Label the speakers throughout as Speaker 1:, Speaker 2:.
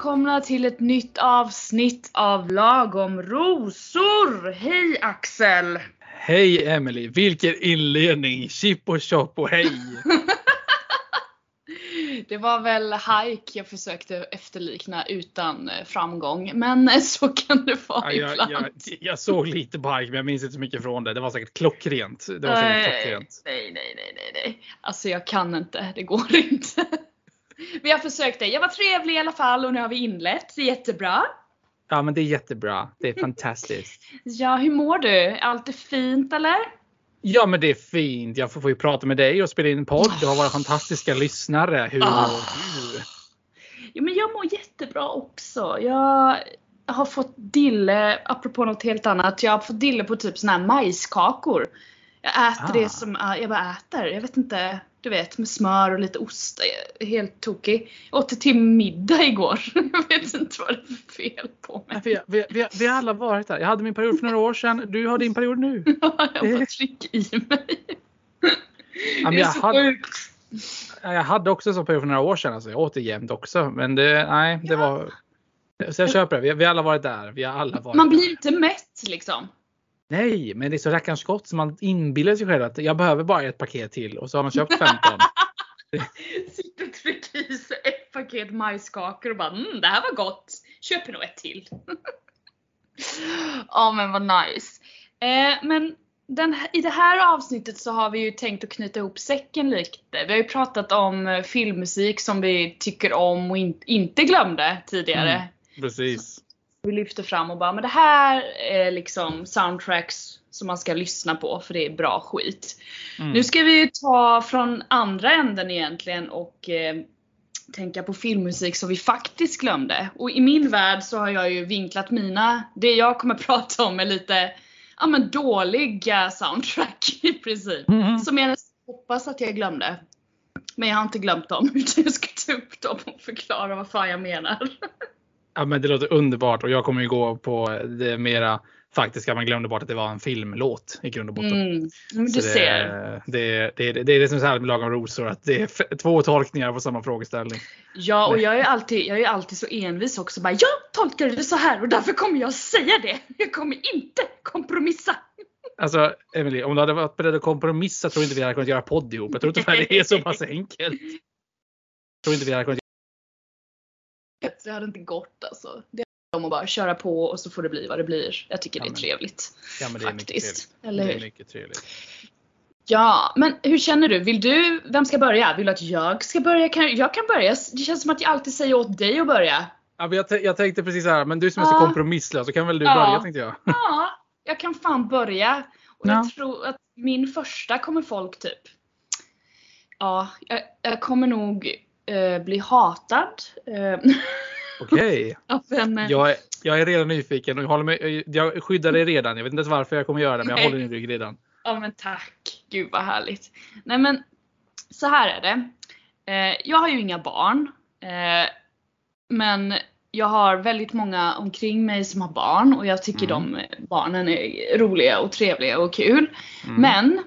Speaker 1: välkomna till ett nytt avsnitt av Lagom rosor! Hej Axel!
Speaker 2: Hej Emily, vilken inledning! Chip och chop och hej!
Speaker 1: Det var väl hike jag försökte efterlikna utan eh, framgång. Men så kan det vara
Speaker 2: Ja, jag,
Speaker 1: ibland.
Speaker 2: jag, jag såg lite på hike men jag minns inte så mycket från det. Det var säkert klockrent. Det var säkert
Speaker 1: nej,
Speaker 2: klockrent.
Speaker 1: nej, nej, nej, nej, nej. Alltså jag kan inte. Det går inte. Vi har försökt det. Jag var trevlig i alla fall och nu har vi inlett. Det är jättebra.
Speaker 2: Ja men det är jättebra. Det är fantastiskt.
Speaker 1: Ja, hur mår du? Allt är fint eller?
Speaker 2: Ja men det är fint. Jag får, får ju prata med dig och spela in en podd. Du har våra fantastiska lyssnare. Hur
Speaker 1: Ah.
Speaker 2: mår du?
Speaker 1: Ja, men jag mår jättebra också. Jag har fått dille, apropå något helt annat, jag har fått dille på typ såna här majskakor. Jag äter
Speaker 2: Ah.
Speaker 1: det som, jag bara äter. Jag vet inte, du vet med smör och lite ost. Helt tokig. Jag åt det till middag igår. Jag vet inte vad det är fel på mig.
Speaker 2: Vi, vi, vi, vi har alla varit där. Jag hade min period för några år sedan. Du har din period nu.
Speaker 1: jag får tryck i mig. det är
Speaker 2: jag
Speaker 1: så
Speaker 2: hade-
Speaker 1: sjukt.
Speaker 2: Ja, Jag hade också en sån period för några år sedan. Alltså, jag åt det jämt också. Men det, nej, det var... Så jag köper det. Vi, vi har alla varit där. Vi har alla varit
Speaker 1: Man blir inte mätt liksom.
Speaker 2: Nej, men det är så rackarns gott så man inbillar sig själv att jag behöver bara ett paket till och så har man köpt 15.
Speaker 1: Sitter och trycker i sig ett paket majskakor och bara mm, det här var gott. Köper nog ett till. Ja men vad nice. Eh, men den, i det här avsnittet så har vi ju tänkt att knyta ihop säcken lite. Vi har ju pratat om eh, filmmusik som vi tycker om och in, inte glömde tidigare.
Speaker 2: Mm. Precis.
Speaker 1: Vi lyfter fram och bara men det här är liksom soundtracks som man ska lyssna på för det är bra skit.
Speaker 2: Mm.
Speaker 1: Nu ska vi ta från andra änden egentligen och eh, tänka på filmmusik som vi faktiskt glömde. Och i min värld så har jag ju vinklat mina, det jag kommer prata om är lite ja, men dåliga soundtrack i princip.
Speaker 2: Mhm.
Speaker 1: Som jag hoppas att jag glömde. Men jag har inte glömt dem utan jag ska ta upp dem och förklara vad fan jag menar.
Speaker 2: Ja, men det låter underbart och jag kommer ju gå på det mera faktiska. Man glömde bort att det var en filmlåt i grund och botten.
Speaker 1: Mm, men du
Speaker 2: det,
Speaker 1: ser.
Speaker 2: Det, det, det, det är det som är så härligt med Lagom rosor. Att det är två tolkningar på samma frågeställning.
Speaker 1: Ja, och jag är, alltid, jag är alltid så envis också. Bara, jag tolkar det så här och därför kommer jag säga det. Jag kommer inte kompromissa.
Speaker 2: Alltså Emily, om du hade varit beredd att kompromissa tror jag inte vi hade kunnat göra podd ihop. Jag tror inte det är så pass enkelt. Jag tror inte vi hade kunnat
Speaker 1: Det hade inte gått alltså. Det är om att bara köra på och så får det bli vad det blir. Jag tycker
Speaker 2: Ja,
Speaker 1: det är trevligt.
Speaker 2: Ja, men det är mycket trevligt.
Speaker 1: Faktiskt. Eller
Speaker 2: Det är mycket trevligt.
Speaker 1: Ja, men hur känner du? Vill du, vem ska börja? Vill du att jag ska börja? Kan, jag kan börja. Det känns som att jag alltid säger åt dig att börja.
Speaker 2: Ja, jag, jag tänkte precis så här, men du som är så
Speaker 1: Ja.
Speaker 2: kompromisslös så kan väl du
Speaker 1: Ja.
Speaker 2: börja tänkte jag.
Speaker 1: Ja, jag kan fan börja. Och
Speaker 2: Ja.
Speaker 1: jag tror att min första kommer folk typ... Ja, jag, jag kommer nog eh, bli hatad. Eh,
Speaker 2: Okej.
Speaker 1: en, eh,
Speaker 2: Jag, är, jag är redan nyfiken och jag, håller med, jag skyddar dig redan. Jag vet inte varför jag kommer göra det men jag håller din rygg redan.
Speaker 1: Ja men tack. Gud vad härligt. Nej men så här är det. Jag har ju inga barn. Men jag har väldigt många omkring mig som har barn och jag tycker
Speaker 2: Mm.
Speaker 1: de barnen är roliga och trevliga och kul.
Speaker 2: Mm.
Speaker 1: Men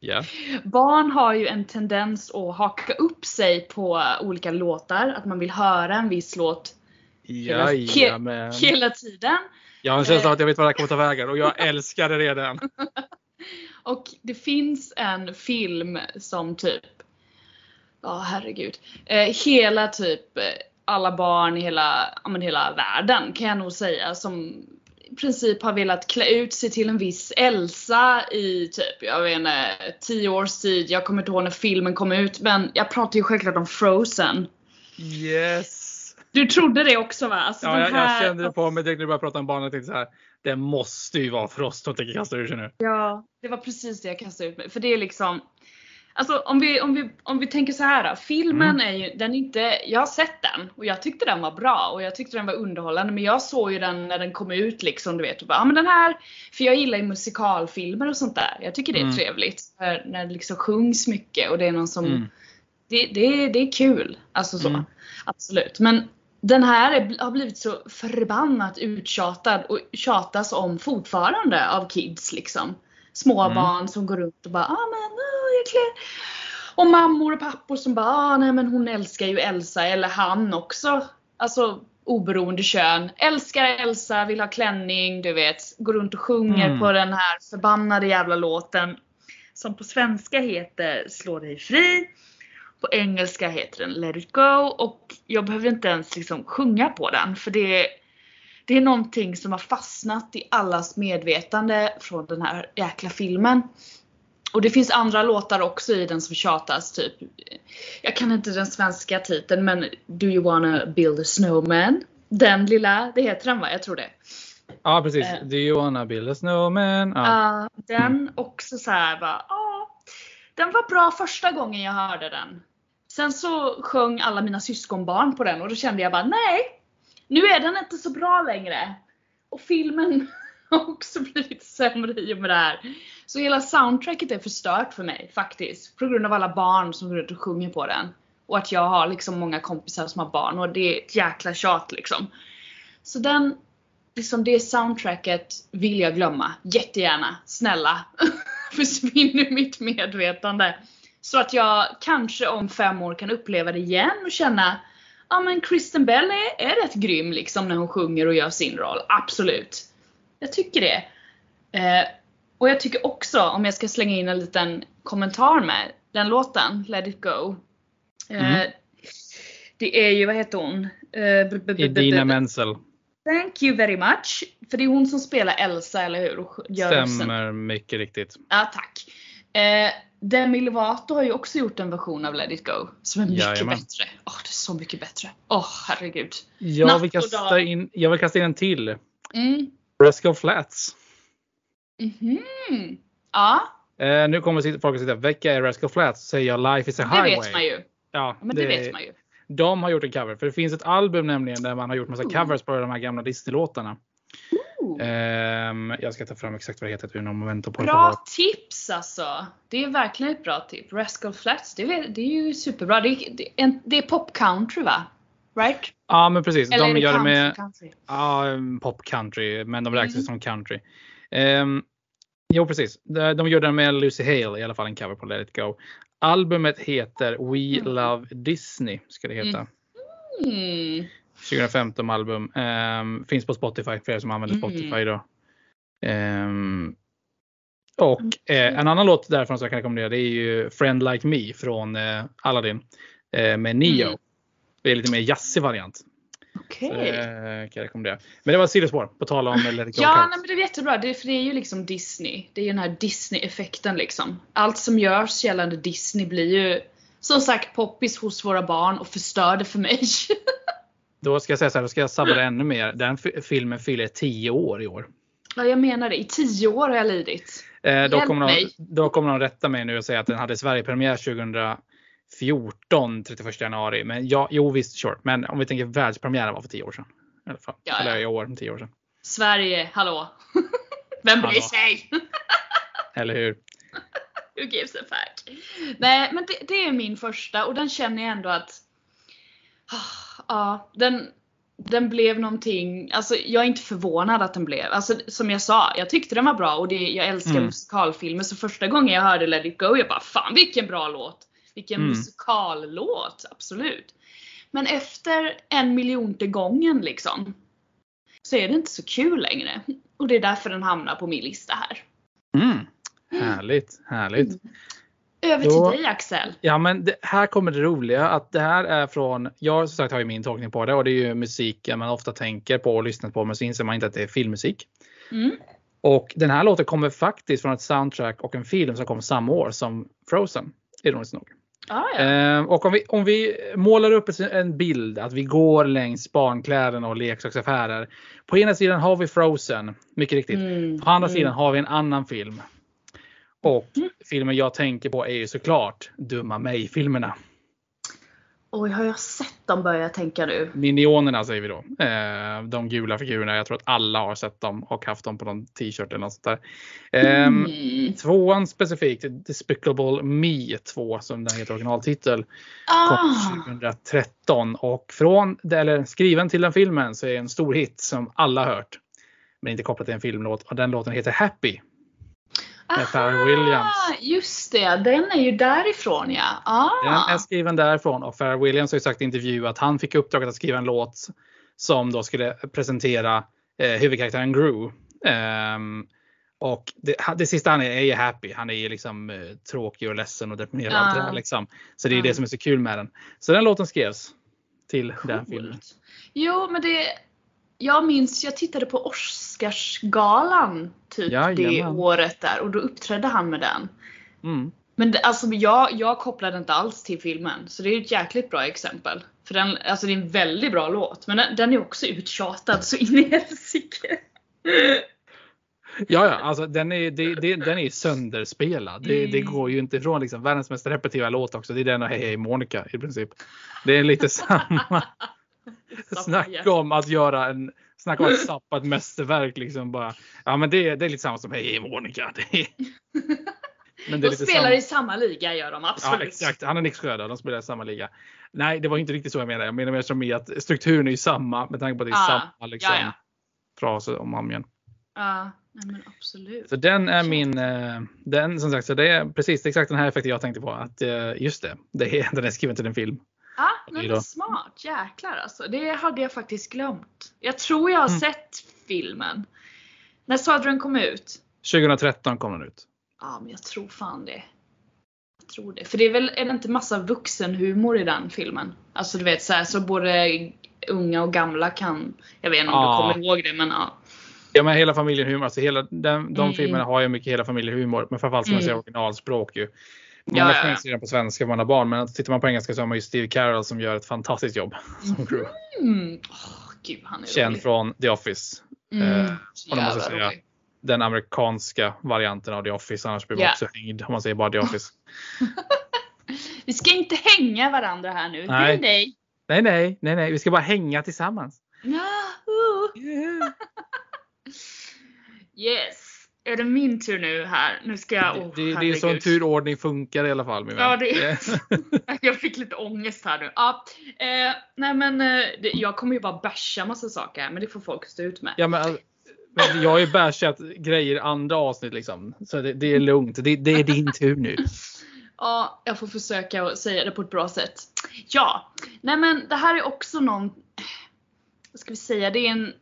Speaker 2: Ja.
Speaker 1: barn har ju en tendens att haka upp sig på olika låtar. Att man vill höra en viss låt hela,
Speaker 2: Jajamän.
Speaker 1: hela tiden.
Speaker 2: Jag har en känsla av att jag vet vad det här kommer ta vägen och jag älskar det redan.
Speaker 1: Och det finns en film som typ, ja herregud, eh, hela typ eh, alla barn i hela, ja, men hela världen kan jag nog säga som princip har velat klä ut sig till en viss Elsa i typ, jag vet inte, 10 års tid. Jag kommer inte ihåg när filmen kom ut men jag pratar ju självklart om Frozen.
Speaker 2: Yes!
Speaker 1: Du trodde det också va? Alltså,
Speaker 2: Ja, jag,
Speaker 1: här,
Speaker 2: jag kände det på mig direkt när du började prata om barnen. Jag tänkte så här, det måste ju vara Frost som tänker kasta ur sig nu.
Speaker 1: Ja, det var precis det jag kastade ut mig. För det är liksom Alltså om vi, om vi, om vi tänker så här då. Filmen
Speaker 2: Mm.
Speaker 1: är ju, den är inte, jag har sett den och jag tyckte den var bra och jag tyckte den var underhållande men jag såg ju den när den kom ut liksom du vet och bara, ja men den här, för jag gillar ju musikalfilmer och sånt där. Jag tycker det är
Speaker 2: Mm.
Speaker 1: trevligt. För när det liksom sjungs mycket och det är någon som,
Speaker 2: Mm.
Speaker 1: det, det, det är kul. Alltså så.
Speaker 2: Mm.
Speaker 1: Absolut. Men den här är, har blivit så förbannat uttjatad och tjatas om fortfarande av kids liksom. Små
Speaker 2: Mm.
Speaker 1: barn som går runt och bara ah, men, klär. Och mammor och pappor som bara ah, nej men hon älskar ju Elsa eller han också. Alltså oberoende kön. Älskar Elsa, vill ha klänning, du vet. Går runt och sjunger
Speaker 2: Mm.
Speaker 1: på den här förbannade jävla låten. Som på svenska heter Slå dig fri. På engelska heter den Let it go. Och jag behöver inte ens liksom sjunga på den. För det, det är någonting som har fastnat i allas medvetande från den här jäkla filmen. Och det finns andra låtar också i den som tjatas typ. Jag kan inte den svenska titeln men Do you wanna build a snowman? Den lilla, det heter den va? Jag tror det.
Speaker 2: Ja precis.
Speaker 1: Eh.
Speaker 2: Do you wanna build a snowman? Ja.
Speaker 1: Ja, den också så här bara, ja. Den var bra första gången jag hörde den. Sen så sjöng alla mina syskonbarn på den och då kände jag bara nej. Nu är den inte så bra längre. Och filmen har också blivit sämre i och med det här. Så hela soundtracket är förstört för mig faktiskt. På grund av alla barn som går runt och sjunger på den. Och att jag har liksom många kompisar som har barn och det är ett jäkla tjat liksom. Så den, liksom det soundtracket vill jag glömma. Jättegärna. Snälla. Försvinn ur mitt medvetande. Så att jag kanske om fem år kan uppleva det igen och känna Ja men Kristen Bell är, är rätt grym liksom när hon sjunger och gör sin roll. Absolut. Jag tycker det. Eh, och jag tycker också, om jag ska slänga in en liten kommentar med den låten, Let it go. Eh,
Speaker 2: Mm.
Speaker 1: Det är ju, vad heter hon? Eh, b- b-
Speaker 2: Idina Menzel.
Speaker 1: Thank you very much. För det är hon som spelar Elsa, eller hur?
Speaker 2: Stämmer mycket riktigt.
Speaker 1: Ja, tack. Eh, Demi Lovato har ju också gjort en version av Let it go. Som är mycket
Speaker 2: Jajamän.
Speaker 1: bättre. Åh, det är så mycket bättre. Åh, herregud.
Speaker 2: Jag vill, kasta in, jag vill kasta in en till.
Speaker 1: Mm.
Speaker 2: Rascal Flats.
Speaker 1: Mhm. Ja,
Speaker 2: Eh, nu kommer folk att sitta, vilka är Rascal Flats? Säger jag Life is a
Speaker 1: det
Speaker 2: highway.
Speaker 1: vet man ju.
Speaker 2: Ja,
Speaker 1: Men det, vet man ju.
Speaker 2: De har gjort en cover. För det finns ett album nämligen där man har gjort massa
Speaker 1: Ooh.
Speaker 2: covers på de här gamla Disney-låtarna. Ehm, jag ska ta fram exakt vad det heter. Momento på
Speaker 1: Bra tips alltså. Det är verkligen ett bra tips. Rascal Flats, det är, det är ju superbra. Det är, det är, det är pop country va? Right?
Speaker 2: Ja men precis.
Speaker 1: Eller
Speaker 2: de
Speaker 1: det
Speaker 2: gör det med
Speaker 1: country?
Speaker 2: ja, pop country. Men de räknas
Speaker 1: Mm.
Speaker 2: som country. Um, jo precis. De, de gjorde det med Lucy Hale i alla fall en cover på Let it go. Albumet heter We
Speaker 1: Mm.
Speaker 2: Love Disney. Ska det heta.
Speaker 1: Mm.
Speaker 2: 2015 album. Ehm, finns på Spotify för er som använder
Speaker 1: Mm.
Speaker 2: Spotify då. Ehm, och eh,
Speaker 1: Mm.
Speaker 2: en annan låt därifrån som jag kan rekommendera det är ju Friend Like Me från eh, Aladdin. Eh, med Neo.
Speaker 1: Mm.
Speaker 2: Det är lite mer jazzig variant.
Speaker 1: Okej.
Speaker 2: Så det kan jag rekommendera. Men det var ett sidospår på tal om it go.
Speaker 1: Ja, nej, men det är jättebra. Det, för det är ju liksom Disney. Det är ju den här Disney-effekten liksom. Allt som görs gällande Disney blir ju som sagt poppis hos våra barn och förstör det för mig.
Speaker 2: Då ska jag säga så här, då ska jag sabba det ännu mer. Den fi- filmen fyller 10 år i år.
Speaker 1: ja, jag menar det. I tio år har jag lidit.
Speaker 2: Eh, då, kommer de,
Speaker 1: mig.
Speaker 2: då kommer de rätta mig nu och säga att den hade Sverigepremiär 2014, 31 januari. Men ja, jo visst, sure. Men om vi tänker världspremiären var för 10 år sedan. I alla fall.
Speaker 1: Ja, ja.
Speaker 2: Eller i år, 10 år sedan.
Speaker 1: Sverige, hallå. Vem bryr sig?
Speaker 2: Eller hur?
Speaker 1: Who gives a fuck? Nej, men det, det är min första och den känner jag ändå att Ja, den, den blev någonting, alltså jag är inte förvånad att den blev. Alltså som jag sa, jag tyckte den var bra och det, jag älskar
Speaker 2: Mm.
Speaker 1: musikalfilmer så första gången jag hörde Let it go, jag bara fan vilken bra låt! Vilken
Speaker 2: Mm.
Speaker 1: musikallåt, absolut. Men efter en miljonte gången liksom, så är det inte så kul längre. Och det är därför den hamnar på min lista här.
Speaker 2: Mm. Härligt, härligt.
Speaker 1: Över
Speaker 2: Då-
Speaker 1: till dig Axel.
Speaker 2: Ja men det, här kommer det roliga att det här är från, jag som sagt har ju min tolkning på det och det är ju musiken man ofta tänker på och lyssnar på men så inser man inte att det är filmmusik.
Speaker 1: Mm.
Speaker 2: Och den här låten kommer faktiskt från ett soundtrack och en film som kom samma år som Frozen. Ironiskt nog.
Speaker 1: Ah, ja.
Speaker 2: Eh, och om vi, om vi målar upp en bild att vi går längs barnkläderna och leksaksaffärer. På ena sidan har vi Frozen, mycket riktigt.
Speaker 1: Mm,
Speaker 2: På andra
Speaker 1: mm.
Speaker 2: sidan har vi en annan film. Och
Speaker 1: Mm.
Speaker 2: filmen jag tänker på är ju såklart Dumma mig-filmerna.
Speaker 1: Oj, har jag sett dem börjar jag tänka nu?
Speaker 2: Minionerna säger vi då. Eh, de gula figurerna. Jag tror att alla har sett dem och haft dem på någon t-shirt eller något sånt där. Ehm,
Speaker 1: Mm.
Speaker 2: Tvåan specifikt, Despicable Me 2 som den heter originaltitel.
Speaker 1: Ah,
Speaker 2: kom 2013 och från, eller skriven till den filmen så är det en stor hit som alla hört. Men inte kopplat till en filmlåt och den låten heter Happy. Pharrell Williams.
Speaker 1: Just det, den är ju därifrån ja. Ah.
Speaker 2: Den är skriven därifrån och Pharrell Williams har ju sagt i intervju att han fick uppdraget att skriva en låt som då skulle presentera eh, huvudkaraktären Gru. Um, och det, det sista han är, är ju happy. Han är ju liksom eh, tråkig och ledsen och deprimerad. Allt det där, liksom. Så det är
Speaker 1: Ja.
Speaker 2: det som är så kul med den. Så den låten skrevs till den
Speaker 1: Coolt.
Speaker 2: filmen.
Speaker 1: Jo, men det... Jag minns, jag tittade på Oscarsgalan typ det
Speaker 2: Jajamän.
Speaker 1: året där och då uppträdde han med den.
Speaker 2: Mm.
Speaker 1: Men det, alltså jag, jag kopplade inte alls till filmen, så det är ett jäkligt bra exempel. För den, alltså det är en väldigt bra låt, men den, den är också uttjatad så in i helsike.
Speaker 2: Ja, ja, alltså den är, det, det, den är sönderspelad. Det, det
Speaker 1: Mm.
Speaker 2: går ju inte ifrån liksom världens mest repetitiva låt också. Det är den och Hej Hej Monica i princip. Det är lite samma. Snacka om att göra en Snacka om att sappa ett mästerverk liksom bara. Ja men det, det är lite samma som Hej Monica. Det är, men det
Speaker 1: De
Speaker 2: är lite
Speaker 1: spelar
Speaker 2: samma.
Speaker 1: i samma liga gör de
Speaker 2: Ja
Speaker 1: absolut.
Speaker 2: exakt, han och Nick Schröder, de spelar i samma liga. Nej det var inte riktigt så jag menade. Jag menar mer som i att strukturen är ju samma med tanke på att det är
Speaker 1: Ja,
Speaker 2: samma liksom,
Speaker 1: ja, ja.
Speaker 2: fras om.
Speaker 1: Ja, nej men absolut.
Speaker 2: Så den är min, eh, den som sagt, så det är precis exakt den här effekten jag tänkte på. Att eh, just det, det är, den är skriven till en film.
Speaker 1: Ja, nej,
Speaker 2: Okej då.
Speaker 1: men smart. Jäklar alltså. Det hade jag faktiskt glömt. Jag tror jag har
Speaker 2: Mm.
Speaker 1: sett filmen. När sa du den kom ut?
Speaker 2: 2013 kom den ut.
Speaker 1: Ja, men jag tror fan det. Jag tror det. För det är väl, är det inte massa vuxenhumor i den filmen? Alltså du vet så här, så både unga och gamla kan, jag vet inte om
Speaker 2: Ja.
Speaker 1: du kommer ihåg det men ja.
Speaker 2: Ja men hela familjen humor, alltså hela, den, de
Speaker 1: Mm.
Speaker 2: filmerna har ju mycket hela familjen humor. Men framförallt man
Speaker 1: Mm.
Speaker 2: säga originalspråk ju. Många
Speaker 1: Ja,
Speaker 2: finns den på svenska för många barn men tittar man på engelska så har man ju Steve Carell som gör ett fantastiskt jobb som crew.
Speaker 1: Mm. Åh, gud han är
Speaker 2: Känd
Speaker 1: rolig.
Speaker 2: från The Office.
Speaker 1: Mm,
Speaker 2: eh, och då måste säga-
Speaker 1: rolig.
Speaker 2: Den amerikanska varianten av The Office annars blir man
Speaker 1: Ja.
Speaker 2: också hängd om man säger bara The Office.
Speaker 1: Vi ska inte hänga varandra här nu.
Speaker 2: Nej.
Speaker 1: Nej nej.
Speaker 2: nej nej, nej vi ska bara hänga tillsammans.
Speaker 1: Uh. Yes. Är det min tur nu här? Nu ska jag... Oh,
Speaker 2: det, det är så en
Speaker 1: herregud.
Speaker 2: turordning funkar i alla fall min
Speaker 1: Ja, det- Jag fick lite ångest här nu. Ja, eh, nej men eh, det, jag kommer ju bara basha massa saker här, men det får folk stå ut med.
Speaker 2: Ja, men, men jag har ju bashat grejer i andra avsnitt liksom. Så det, det är lugnt. Det, det är din tur nu.
Speaker 1: Ja, jag får försöka att säga det på ett bra sätt. Ja, nej men det här är också någon, vad ska vi säga, det är en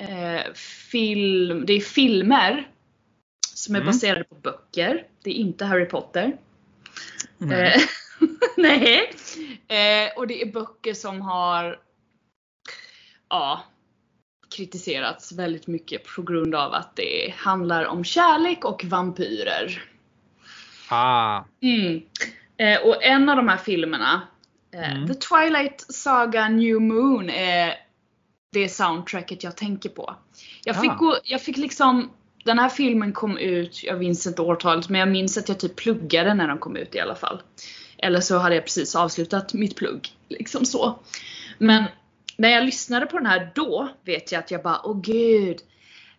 Speaker 1: eh, film, det är filmer som är
Speaker 2: Mm.
Speaker 1: baserade på böcker. Det är inte Harry Potter.
Speaker 2: Nej.
Speaker 1: Eh, Nej. Eh, och det är böcker som har ja, kritiserats väldigt mycket på grund av att det handlar om kärlek och vampyrer.
Speaker 2: Ah,
Speaker 1: Mm. Eh, och en av de här filmerna, eh,
Speaker 2: Mm.
Speaker 1: The Twilight Saga New Moon, är det soundtracket jag tänker på. Jag fick,
Speaker 2: Ah.
Speaker 1: gå, jag fick liksom, den här filmen kom ut, jag minns inte årtalet, men jag minns att jag typ pluggade när den kom ut i alla fall. Eller så hade jag precis avslutat mitt plugg. Liksom så. Men när jag lyssnade på den här då vet jag att jag bara, åh gud.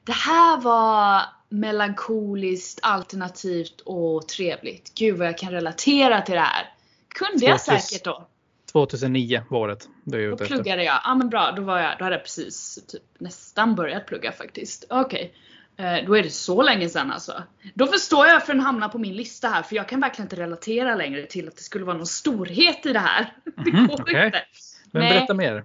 Speaker 1: Det här var melankoliskt, alternativt och trevligt. Gud vad jag kan relatera till det här. Kunde jag
Speaker 2: 2000.
Speaker 1: säkert då.
Speaker 2: 2009 var året. Det
Speaker 1: Då
Speaker 2: efter.
Speaker 1: pluggade jag. Ja men bra, då, var jag, då hade jag precis typ, nästan börjat plugga faktiskt. Okej. Eh, Då är det så länge sedan alltså. Då förstår jag varför den hamnar på min lista här för jag kan verkligen inte relatera längre till att det skulle vara någon storhet i det här. Det
Speaker 2: Mhm,
Speaker 1: går
Speaker 2: okej.
Speaker 1: inte.
Speaker 2: Men
Speaker 1: Nej.
Speaker 2: berätta mer.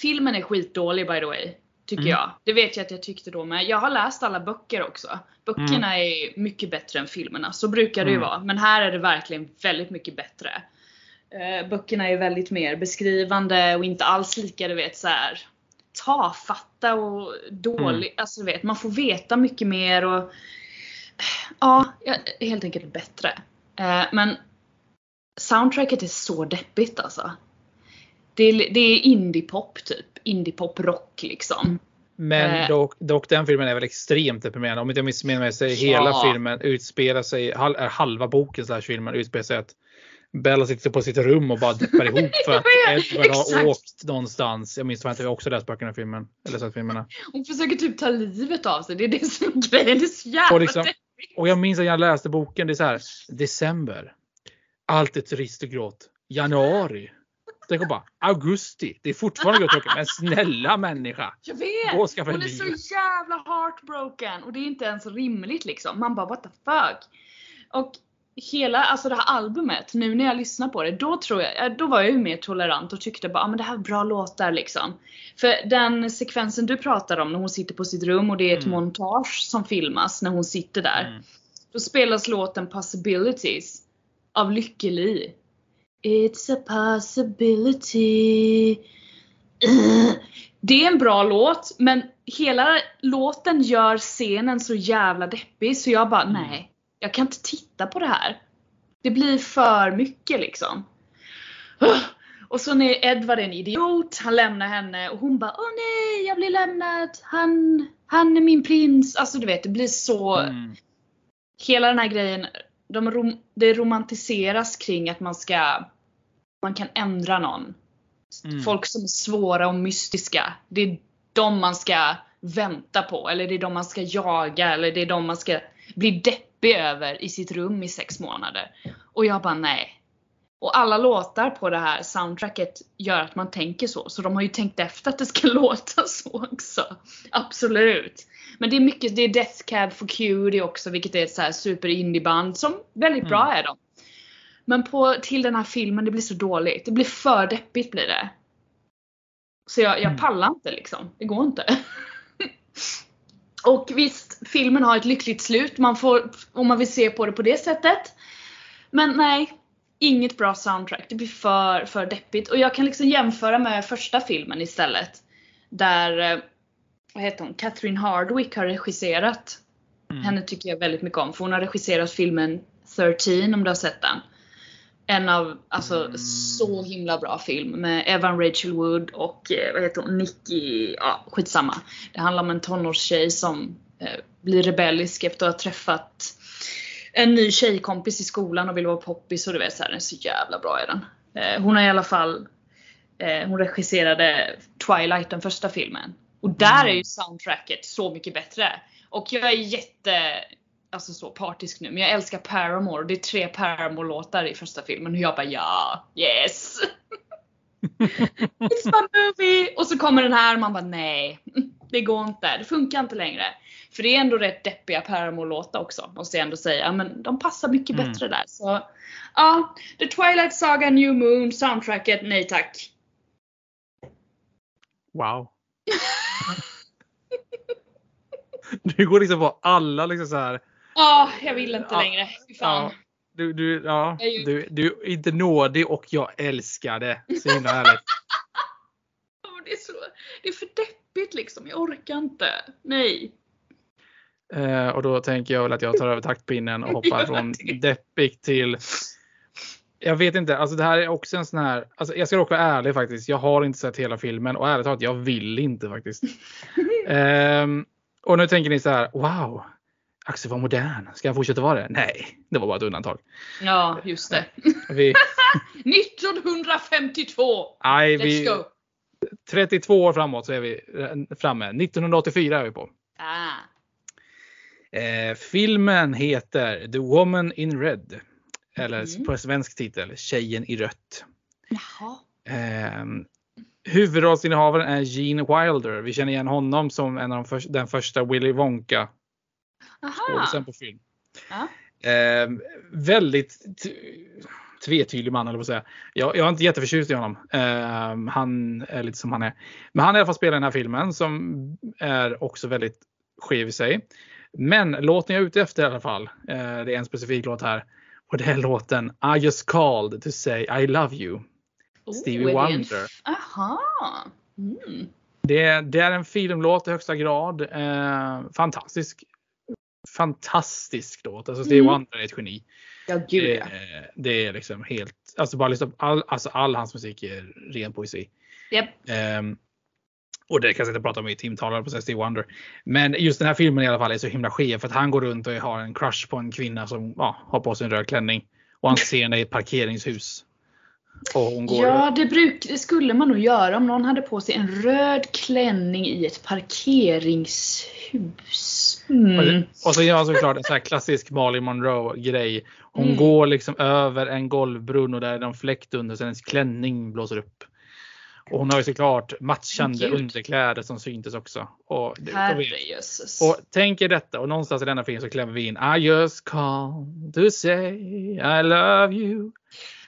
Speaker 1: Filmen är skitdålig by the way. Tycker
Speaker 2: Mm.
Speaker 1: jag. Det vet jag att jag tyckte då med. Jag har läst alla böcker också. Böckerna är mycket bättre än filmerna. Så brukar det ju
Speaker 2: Mm.
Speaker 1: vara. Men här är det verkligen väldigt mycket bättre. Eh, böckerna är väldigt mer beskrivande och inte alls lika du vet så här tafatta och dålig. Alltså du vet, man får veta mycket mer och ja, ja, helt enkelt bättre. Eh, men soundtracket är så deppigt alltså. Det är, det är indie-pop typ. Indie-pop rock liksom.
Speaker 2: Men
Speaker 1: Eh.
Speaker 2: dock, dock den filmen är väl extremt deprimerande. Om inte jag missminner mig så är
Speaker 1: Ja.
Speaker 2: hela filmen utspelar sig, halva boken slash filmen utspelar sig att Bella sitter på sitt rum och bara deppar ihop för att Edward har åkt någonstans. Jag minns inte, jag har också läst böckerna i filmen. Eller sett filmerna.
Speaker 1: Hon försöker typ ta livet av sig. Det är det som är grejen. Det är så jävla
Speaker 2: Och liksom-. Och jag minns att jag läste boken, det är så här. December. Allt är trist och grått. Januari. Tänk och bara augusti. Det är fortfarande att åka. Men snälla människa.
Speaker 1: Jag vet!
Speaker 2: Gå och
Speaker 1: Hon är så jävla heartbroken och det är inte ens rimligt liksom. Man bara what the fuck. Och hela alltså det här albumet, nu när jag lyssnar på det, då tror jag, då var jag ju mer tolerant och tyckte bara ah, men det här är bra låtar liksom. För den sekvensen du pratar om när hon sitter på sitt rum och det är ett
Speaker 2: Mm.
Speaker 1: montage som filmas när hon sitter där.
Speaker 2: Mm.
Speaker 1: Då spelas låten Possibilities av Lykke Li. It's a possibility. Det är en bra låt, men hela låten gör scenen så jävla deppig så jag bara
Speaker 2: Mm.
Speaker 1: nej, jag kan inte titta på det här. Det blir för mycket liksom. Och så när Edvard är en idiot, han lämnar henne och hon bara åh nej, jag blir lämnad. Han, han är min prins. Alltså du vet, det blir så
Speaker 2: Mm.
Speaker 1: hela den här grejen, de rom, det romantiseras kring att man ska man kan ändra någon.
Speaker 2: Mm.
Speaker 1: Folk som är svåra och mystiska. Det är de man ska vänta på. Eller det är de man ska jaga. Eller det är de man ska bli deppig över i sitt rum i sex månader. Och jag bara nej. Och alla låtar på det här soundtracket gör att man tänker så. Så de har ju tänkt efter att det ska låta så också. Absolut. Men det är mycket, det är Death Cab for Cutie också, vilket är ett så här super indieband som väldigt bra är de. Men på, till den här filmen, det blir så dåligt. Det blir för deppigt blir det. Så jag, jag
Speaker 2: Mm.
Speaker 1: pallar inte liksom. Det går inte. Och visst, filmen har ett lyckligt slut man får, om man vill se på det på det sättet. Men nej, inget bra soundtrack. Det blir för, för deppigt. Och jag kan liksom jämföra med första filmen istället. Där, eh, vad heter hon, Catherine Hardwick har regisserat.
Speaker 2: Mm.
Speaker 1: Henne tycker jag väldigt mycket om. För hon har regisserat filmen 13 om du har sett den. En av, alltså
Speaker 2: Mm.
Speaker 1: så himla bra film med Evan Rachel Wood och eh, vad heter hon, Nicky, ja skitsamma. Det handlar om en tonårstjej som eh, blir rebellisk efter att ha träffat en ny tjejkompis i skolan och vill vara poppis och du vet så här, den är så jävla bra är den. Eh, hon har i alla fall, eh, hon regisserade Twilight, den första filmen. Och där
Speaker 2: Mm.
Speaker 1: är ju soundtracket så mycket bättre. Och jag är jätte, alltså så partisk nu, men jag älskar Paramore. Det är tre Paramore-låtar i första filmen och jag bara ja, yes! It's my movie! Och så kommer den här och man bara nej, det går inte. Det funkar inte längre. För det är ändå rätt deppiga Paramore-låtar också, måste jag ändå säga. Men de passar mycket
Speaker 2: Mm.
Speaker 1: bättre där. Så ja, The Twilight Saga New Moon, soundtracket, nej tack.
Speaker 2: Wow. Du går liksom på alla liksom så här.
Speaker 1: Ja, jag vill inte
Speaker 2: Ja,
Speaker 1: längre. Fan.
Speaker 2: Ja, du, du, ja, du, du är inte nådig och jag älskar det. Så himla härligt.
Speaker 1: Det är, så, det är för deppigt liksom, jag orkar inte. Nej.
Speaker 2: Eh, och då tänker jag väl att jag tar över taktpinnen och hoppar från
Speaker 1: det.
Speaker 2: deppig till jag vet inte, alltså det här är också en sån här, alltså jag ska dock vara ärlig faktiskt. Jag har inte sett hela filmen och ärligt talat, jag vill inte faktiskt. Ehm, och nu tänker ni så här, wow, Axel var modern. Ska han fortsätta vara det? Nej, det var bara ett undantag.
Speaker 1: Ja, just det.
Speaker 2: Vi,
Speaker 1: 1952!
Speaker 2: nej,
Speaker 1: Let's
Speaker 2: vi,
Speaker 1: go!
Speaker 2: 32 år framåt så är vi eh, framme. 1984 är vi på.
Speaker 1: Ah.
Speaker 2: Eh, filmen heter The Woman in Red. Eller
Speaker 1: Mhm.
Speaker 2: på svensk titel Tjejen i rött.
Speaker 1: Jaha.
Speaker 2: Eh, huvudrollsinnehavaren är Gene Wilder. Vi känner igen honom som en av de för, den första Willy Wonka
Speaker 1: Aha.
Speaker 2: skådisen på film.
Speaker 1: Ja.
Speaker 2: Eh, väldigt tvetydlig man eller vad säga. Jag, jag är inte jätteförtjust i honom. Eh, han är lite som han är. Men han har i alla fall spelat i den här filmen som är också väldigt skev i sig. Men låten jag är ute efter i alla fall. Eh, det är en specifik låt här. Och det är låten I just called to say I love you. Stevie
Speaker 1: är det en
Speaker 2: Wonder.
Speaker 1: Aha. Mm.
Speaker 2: Det, det är en filmlåt i högsta grad. Eh, fantastisk. Fantastisk låt. Alltså Stevie
Speaker 1: Mm.
Speaker 2: Wonder är ett geni.
Speaker 1: Ja, gud
Speaker 2: Det,
Speaker 1: ja.
Speaker 2: det är liksom helt, alltså bara liksom all, alltså all hans musik är ren poesi.
Speaker 1: Japp.
Speaker 2: Ehm, och det kan jag inte prata om i timtalare på Stevie Wonder. Men just den här filmen i alla fall är så himla skev för att han går runt och har en crush på en kvinna som ja, har på sig en röd klänning. Och han ser henne i ett parkeringshus. Och hon går
Speaker 1: Ja, det, bruk, det skulle man nog göra om någon hade på sig en röd klänning i ett parkeringshus.
Speaker 2: Och
Speaker 1: Mm.
Speaker 2: Och så gör han såklart en sån här klassisk Marilyn Monroe grej. Hon
Speaker 1: Mm.
Speaker 2: går liksom över en golvbrunn och där är en fläkt under så hennes klänning blåser upp. Och hon har ju såklart matchande
Speaker 1: Gud.
Speaker 2: underkläder som syntes också. Och, det- och, tänk er detta och någonstans i denna film så klämmer vi in I just called to say I love you.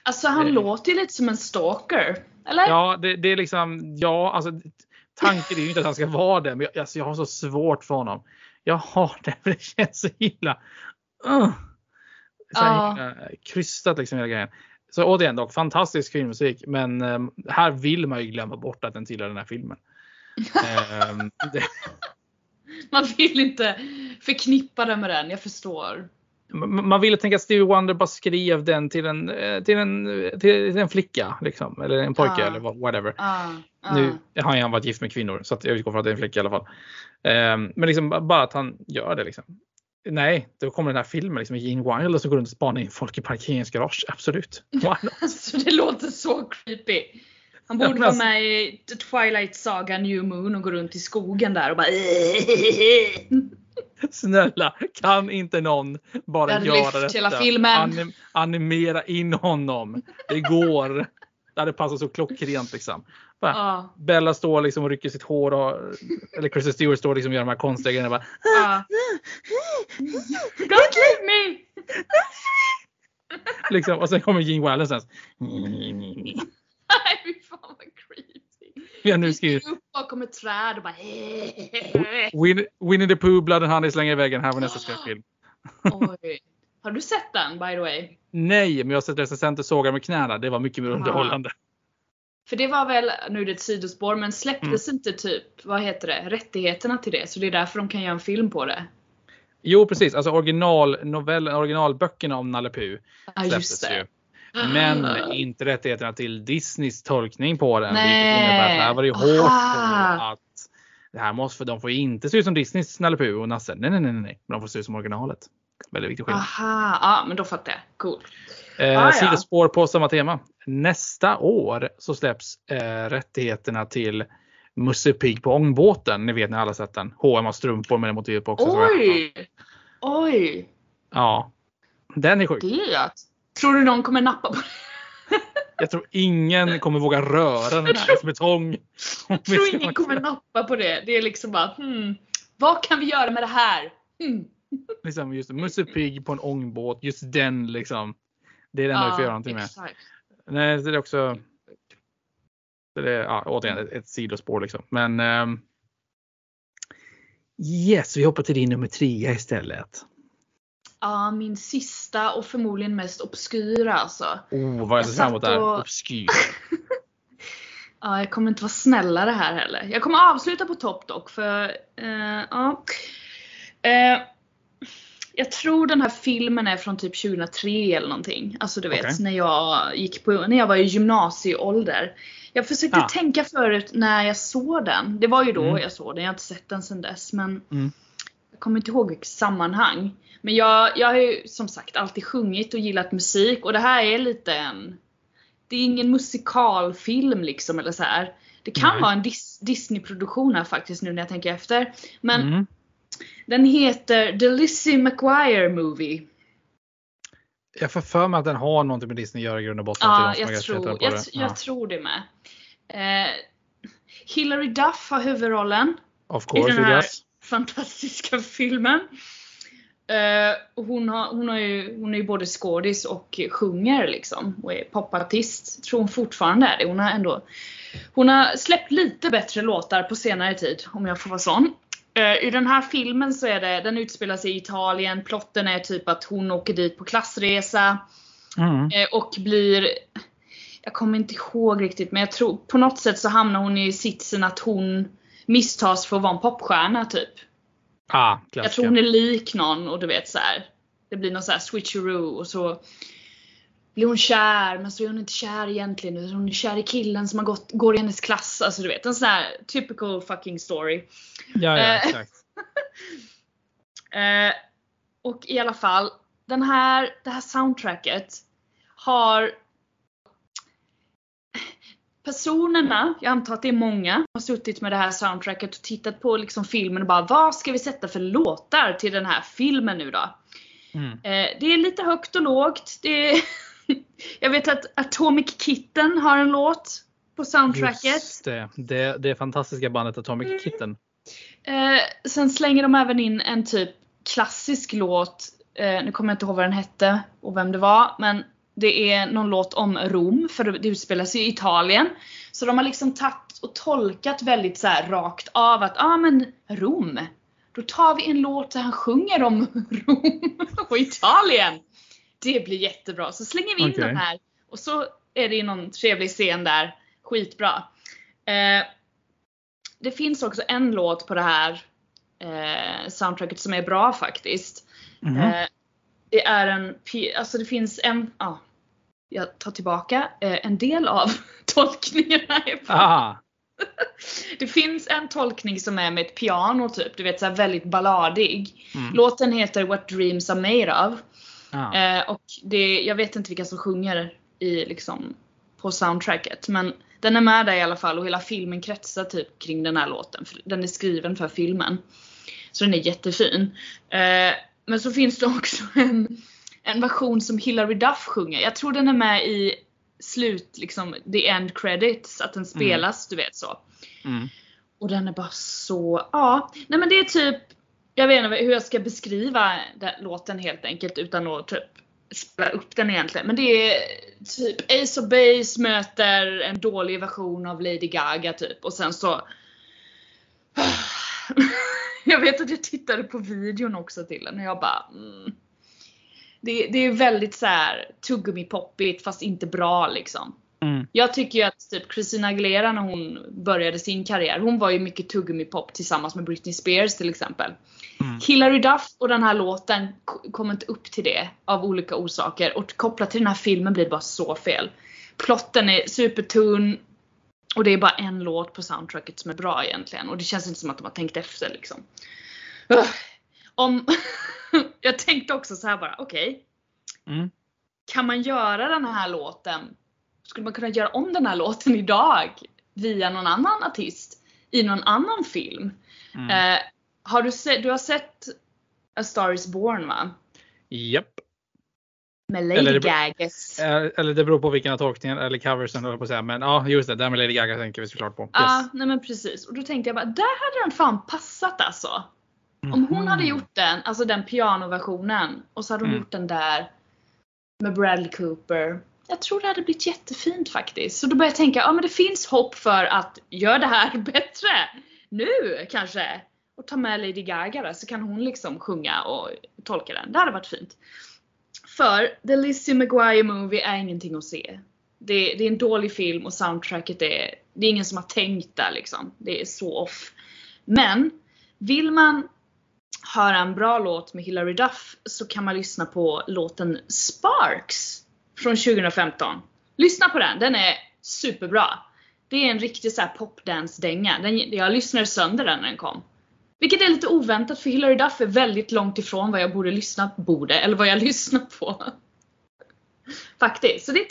Speaker 1: Alltså han
Speaker 2: Eh.
Speaker 1: låter ju lite som en stalker. Eller?
Speaker 2: Ja, det, det är liksom, ja, alltså tanken är ju inte att han ska vara det, men jag, alltså, jag har så svårt för honom. Jag har det, för det känns så illa. Uh. Så här himla krystat liksom hela grejen. Så återigen dock, fantastisk filmmusik, men ehm, här vill man ju glömma bort att den tillhör den här filmen. Det,
Speaker 1: Man vill inte förknippa det med den, jag förstår.
Speaker 2: Man ville tänka att Stevie Wonder bara skrev den till en, eh, till en, till en flicka, liksom, eller en pojke
Speaker 1: Ja.
Speaker 2: eller whatever.
Speaker 1: Ah, ah.
Speaker 2: Nu har han varit gift med kvinnor så att jag utgår från att det är en flicka i alla fall. Ehm, men liksom ba- bara att han gör det liksom. Nej, då kommer den här filmen liksom Gene Wilder som går runt och spanar in folk i parkeringsgarage. Absolut.
Speaker 1: Alltså det låter så creepy. Han borde vara
Speaker 2: alltså-
Speaker 1: med i The Twilight Saga New Moon och gå runt i skogen där och bara
Speaker 2: Snälla, kan inte någon bara
Speaker 1: hade
Speaker 2: göra detta?
Speaker 1: hela filmen.
Speaker 2: Anim- animera in honom. Det går. Det hade passat så klockrent liksom. Bara,
Speaker 1: Ja,
Speaker 2: Bella står liksom och rycker sitt hår och, eller Kristen Stewart står liksom och gör de här konstiga grejerna. Bara,
Speaker 1: ja. Don't leave me!
Speaker 2: liksom, och sen kommer Gene Wilder sen.
Speaker 1: Nej fy fan vad.
Speaker 2: Vi har nu
Speaker 1: Vi
Speaker 2: skrivit
Speaker 1: upp bakom ett träd och bara
Speaker 2: Winnie, Winnie the Pooh, Blood and Honey slänger iväg den här var nästa skräckfilm.
Speaker 1: Oj. Har du sett den by the way?
Speaker 2: Nej, men jag har sett recensenter såga med knäna. Det var mycket mer underhållande.
Speaker 1: För det var väl, nu är det ett sidospår, men släpptes
Speaker 2: Mm.
Speaker 1: inte typ, vad heter det, rättigheterna till det? Så det är därför de kan göra en film på det.
Speaker 2: Jo, precis. Alltså originalnovellen, originalböckerna om Nalle Puh släpptes
Speaker 1: det.
Speaker 2: ju. Men inte rättigheterna till Disneys tolkning på den.
Speaker 1: Nej.
Speaker 2: Vilket innebär att här var det hårt på att det här måste, för de får ju inte se ut som Disneys Nalle Puh och Nasse. Nej, nej, nej, nej. Men de får se ut som originalet. Väldigt viktig skillnad.
Speaker 1: Aha, ja men då fattar jag. Cool.
Speaker 2: Eh,
Speaker 1: Ah, ja.
Speaker 2: Sidospår på samma tema. Nästa år så släpps eh, rättigheterna till Musse Pigg på ångbåten. Ni vet ni alla sett den. H&M har strumpor med det motivet på också.
Speaker 1: Oj! Oj!
Speaker 2: Ja. Den är sjuk.
Speaker 1: Det. Tror du någon kommer nappa på det?
Speaker 2: Jag tror ingen kommer våga röra den här betong.
Speaker 1: Jag tror ingen kommer nappa på det. Det är liksom bara hmm, vad kan vi göra med det här? Hmm.
Speaker 2: Liksom just Musse Pigg på en ångbåt. Just den liksom. Det är det enda vi får göra någonting med.
Speaker 1: exakt.
Speaker 2: Nej, det är också. Det är ja, återigen ett, ett sidospår liksom. Men. ehm, yes, vi hoppar till din nummer tre istället.
Speaker 1: Ja, min sista och förmodligen mest obskyra alltså.
Speaker 2: Oh, vad jag ser fram emot där.
Speaker 1: och-
Speaker 2: Obskyr.
Speaker 1: Ja, jag kommer inte vara snällare här heller. Jag kommer avsluta på topp dock för eh, ja. Eh, jag tror den här filmen är från typ 2003 eller någonting. Alltså du vet när jag gick på, när jag var i gymnasieålder. Jag försökte
Speaker 2: Ah.
Speaker 1: tänka förut när jag såg den. Det var ju då
Speaker 2: Mm.
Speaker 1: jag såg den. Jag har inte sett den sedan dess men
Speaker 2: Mm.
Speaker 1: Jag kommer inte ihåg sammanhang. Men jag, jag har ju som sagt alltid sjungit och gillat musik och det här är lite en det är ingen musikalfilm liksom eller så här. Det kan
Speaker 2: Nej.
Speaker 1: vara en Dis- Disney-produktion här faktiskt nu när jag tänker efter. Men
Speaker 2: Mm.
Speaker 1: den heter The Lizzie McGuire Movie.
Speaker 2: Jag får för mig att den har någonting med Disney att göra i grund och botten.
Speaker 1: Ja,
Speaker 2: som
Speaker 1: jag, tror, jag,
Speaker 2: det.
Speaker 1: jag
Speaker 2: Ja,
Speaker 1: tror det med. Eh, Hilary Duff har huvudrollen
Speaker 2: Of
Speaker 1: i
Speaker 2: course
Speaker 1: den
Speaker 2: it
Speaker 1: här. Fantastiska filmen. Och hon, har, hon, har ju, hon är ju både skådis och sjunger liksom. Och är popartist. Tror hon fortfarande är det. Hon har ändå Hon har släppt lite bättre låtar på senare tid om jag får vara sån. Eh, I den här filmen så är det, den utspelar sig i Italien. Plotten är typ att hon åker dit på klassresa.
Speaker 2: Mm.
Speaker 1: Eh, och blir jag kommer inte ihåg riktigt men jag tror på något sätt så hamnar hon i sitsen att hon misstas för att vara en popstjärna typ.
Speaker 2: Ah,
Speaker 1: Jag tror hon är lik någon och du vet så här. Det blir någon så här switcheroo och så blir hon kär men så är hon inte kär egentligen utan hon är kär i killen som har gått, går i hennes klass. Alltså du vet en sån här typical fucking story.
Speaker 2: Ja, ja,
Speaker 1: Eh,
Speaker 2: exakt.
Speaker 1: Eh, och i alla fall, den här, det här soundtracket har Personerna, jag antar att det är många, har suttit med det här soundtracket och tittat på liksom filmen och bara vad ska vi sätta för låtar till den här filmen nu då?
Speaker 2: Mm.
Speaker 1: Eh, det är lite högt och lågt. Det är jag vet att Atomic Kitten har en låt på soundtracket.
Speaker 2: Just det. det. Det fantastiska bandet Atomic
Speaker 1: Mm.
Speaker 2: Kitten.
Speaker 1: Eh, sen slänger de även in en typ klassisk låt. Eh, nu kommer jag inte ihåg vad den hette och vem det var. Men det är någon låt om Rom, för det utspelar sig i Italien. Så de har liksom tagit och tolkat väldigt så rakt av att, ja ah, men Rom. Då tar vi en låt där han sjunger om Rom och Italien. Det blir jättebra. Så slänger vi in
Speaker 2: Okej.
Speaker 1: den här. Och så är det någon trevlig scen där. Skitbra. Eh, det finns också en låt på det här eh, soundtracket som är bra faktiskt.
Speaker 2: Mhm.
Speaker 1: Eh, det är en, alltså det finns en, ja, jag tar tillbaka, eh, en del av tolkningarna är Det finns en tolkning som är med ett piano typ, du vet såhär väldigt balladig.
Speaker 2: Mm.
Speaker 1: Låten heter What Dreams Are Made Of.
Speaker 2: ah.
Speaker 1: Och det, jag vet inte vilka som sjunger i, liksom, på soundtracket. Men den är med där i alla fall och hela filmen kretsar typ kring den här låten. För den är skriven för filmen. Så den är jättefin. Eh, men så finns det också en, en version som Hilary Duff sjunger. Jag tror den är med i slut, liksom the end credits. Att den spelas, du vet så.
Speaker 2: Mm.
Speaker 1: Och den är bara så, ja. Nej men det är typ, jag vet inte hur jag ska beskriva den låten helt enkelt utan att typ spela upp den egentligen. Men det är typ Ace of Base möter en dålig version av Lady Gaga typ och sen så Jag vet att jag tittade på videon också till den och jag bara mm. Det, det är väldigt så här tuggummi-poppigt fast inte bra liksom.
Speaker 2: Mm.
Speaker 1: Jag tycker ju att typ Christina Aguilera när hon började sin karriär, hon var ju mycket tuggummi-pop tillsammans med Britney Spears till exempel.
Speaker 2: Mm.
Speaker 1: Hilary Duff och den här låten k- kommer inte upp till det av olika orsaker och kopplat till den här filmen blir det bara så fel. Plotten är supertunn och det är bara en låt på soundtracket som är bra egentligen och det känns inte som att de har tänkt efter liksom. Ugh. Om jag tänkte också så här bara, okej.
Speaker 2: Mm.
Speaker 1: kan man göra den här låten, skulle man kunna göra om den här låten idag via någon annan artist i någon annan film?
Speaker 2: Mm.
Speaker 1: Eh, har du, sett, du har sett A Star Is Born va?
Speaker 2: Japp.
Speaker 1: Med Lady
Speaker 2: Eller det-
Speaker 1: Gagas.
Speaker 2: Eh, Eller det beror på vilken av tolkningen eller coversen jag på att säga. Men ja, just det. Där med Lady Gaga tänker vi såklart på. Yes.
Speaker 1: Ja, nej men precis. Och då tänkte jag bara, där hade den fan passat alltså. Om hon hade
Speaker 2: Mhm.
Speaker 1: gjort den, alltså den pianoversionen, och så hade hon
Speaker 2: Mm.
Speaker 1: gjort den där med Bradley Cooper. Jag tror det hade blivit jättefint faktiskt. Så då började jag tänka, ja men det finns hopp för att göra det här bättre. Nu kanske. Och ta med Lady Gaga där, så kan hon liksom sjunga och tolka den. Det hade varit fint. För The Lizzie McGuire Movie är ingenting att se. Det, det är en dålig film och soundtracket är, det är ingen som har tänkt där liksom. Det är så off. Men vill man höra en bra låt med Hilary Duff så kan man lyssna på låten Sparks från 2015. Lyssna på den, den är superbra. Det är en riktig så här popdance-dänga. Den, jag lyssnade sönder den när den kom. Vilket är lite oväntat för Hilary Duff är väldigt långt ifrån vad jag borde lyssna på. borde, eller vad jag lyssnar på. Faktiskt, så det är ett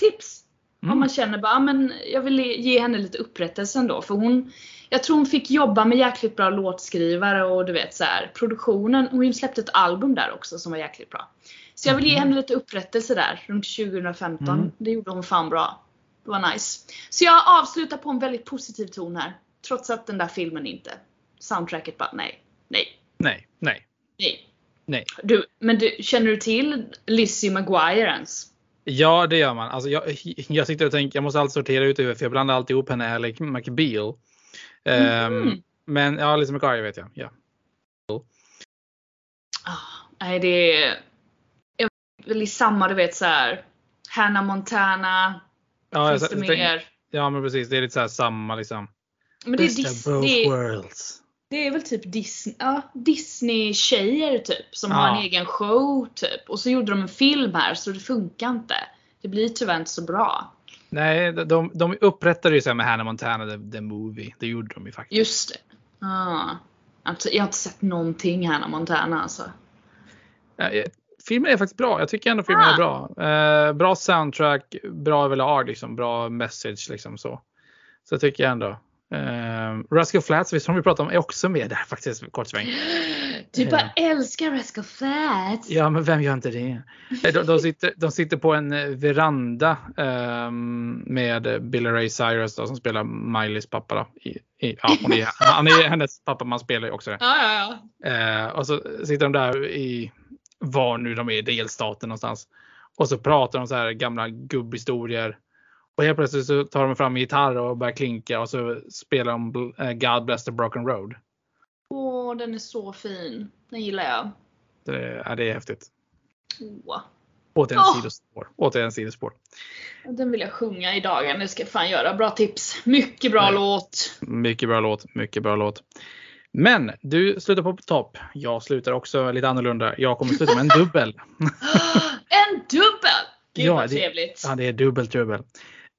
Speaker 1: tips. Om
Speaker 2: Mm.
Speaker 1: man känner bara, "Ah, men jag vill ge henne lite upprättelse ändå. För hon, jag tror hon fick jobba med jäkligt bra låtskrivare och du vet så här, produktionen. Hon släppte ett album där också som var jäkligt bra. Så jag vill ge
Speaker 2: Mhm.
Speaker 1: henne lite upprättelse där runt 2015.
Speaker 2: Mm.
Speaker 1: Det gjorde hon fan bra. Det var nice. Så jag avslutar på en väldigt positiv ton här. Trots att den där filmen inte. Soundtracket bara nej, nej,
Speaker 2: Nej, nej,
Speaker 1: nej.
Speaker 2: nej.
Speaker 1: Du, men du, känner du till Lizzie McGuire ens?
Speaker 2: Ja, det gör man. Alltså, jag, jag sitter och tänker, jag måste alltid sortera ut det för jag blandar alltid ihop henne med Alec McBeal.
Speaker 1: Mhm.
Speaker 2: men ja, Lizzie McGuire vet jag. Ja.
Speaker 1: Ah, nej, det är jag är väl i samma, du vet så här. Hannah Montana.
Speaker 2: Ja,
Speaker 1: finns
Speaker 2: jag,
Speaker 1: det
Speaker 2: jag, tänk-
Speaker 1: mer?
Speaker 2: ja, men precis. Det är lite så här samma liksom.
Speaker 1: Men det är,
Speaker 2: Best of
Speaker 1: Dis-
Speaker 2: both
Speaker 1: det, är, väl typ Disney, ja, Disney-tjejer typ. Som har
Speaker 2: Ja.
Speaker 1: en egen show typ. Och så gjorde de en film här så det funkar inte. Det blir tyvärr inte så bra.
Speaker 2: Nej, de, de, de upprättade ju sig med Hannah Montana the, the Movie. Det gjorde de ju faktiskt.
Speaker 1: Just det. Ah. Jag har inte sett någonting Hannah Montana alltså.
Speaker 2: Ja, eh, filmen är faktiskt bra. Jag tycker ändå filmen
Speaker 1: Ah.
Speaker 2: är bra. Eh, bra soundtrack, bra överlag, liksom, bra message liksom så. Så tycker jag ändå. Uh, Rascal Flats, har vi pratat om, är också med där faktiskt. Kort sväng.
Speaker 1: Du bara älskar Rascal Flats.
Speaker 2: Ja, men vem gör inte det? De, de, sitter, de sitter på en eh, veranda um, med Billy Ray Cyrus då, som spelar Miley's pappa. Då. I, i, ja, hon är, han är hennes pappa, man spelar ju också det.
Speaker 1: Ja, ja,
Speaker 2: ja. Uh, och så sitter de där i var nu de är, delstaten någonstans. Och så pratar de så här gamla gubbhistorier. Och helt plötsligt så tar de fram gitarr och börjar klinka och så spelar de eh, God Bless the Broken Road.
Speaker 1: Åh, den är så fin. Den gillar jag.
Speaker 2: Det, ja, det är häftigt.
Speaker 1: Åh.
Speaker 2: Återigen oh. sidospår. Återigen sidospår.
Speaker 1: Den vill jag sjunga i dagen. Det ska jag fan göra. Bra tips. Mycket bra Nej. låt.
Speaker 2: Mycket bra låt. Mycket bra låt. Men du slutar på topp. Jag slutar också lite annorlunda. Jag kommer sluta med en dubbel.
Speaker 1: en dubbel! Gud ja, vad trevligt.
Speaker 2: Det, ja, det är dubbelt dubbel.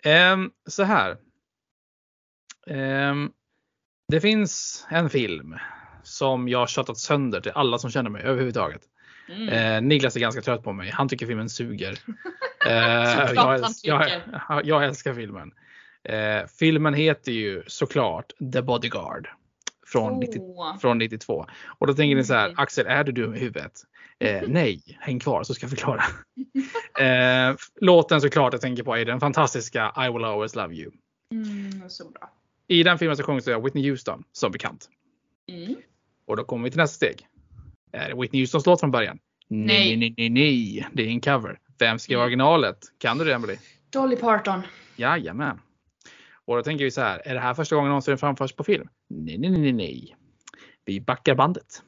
Speaker 2: Um, så här. Um, det finns en film som jag tjatat sönder till alla som känner mig överhuvudtaget. Mm. Eh, Niklas är ganska trött på mig. Han tycker filmen suger. eh, jag, jag, jag, älskar filmen. Eh, filmen heter ju såklart The Bodyguard. Från, oh. 90, från 92. Och då tänker ni så här, mm. Axel är du dum i huvudet? Eh, nej, häng kvar så ska jag förklara. eh, låten såklart jag tänker på är den fantastiska I will always love you.
Speaker 1: Mm, så bra.
Speaker 2: I den filmen så sjungs det Whitney Houston som bekant.
Speaker 1: Mm.
Speaker 2: Och då kommer vi till nästa steg. Är det Whitney Houstons låt från början? Nej, nej, nej, nej. Det är en cover. Vem skrev mm. originalet? Kan du det Emily?
Speaker 1: Dolly Parton.
Speaker 2: Jajamän. Och då tänker vi så här, är det här första gången någonsin framförs på film? Nej, nej, nej, nej. Vi backar bandet.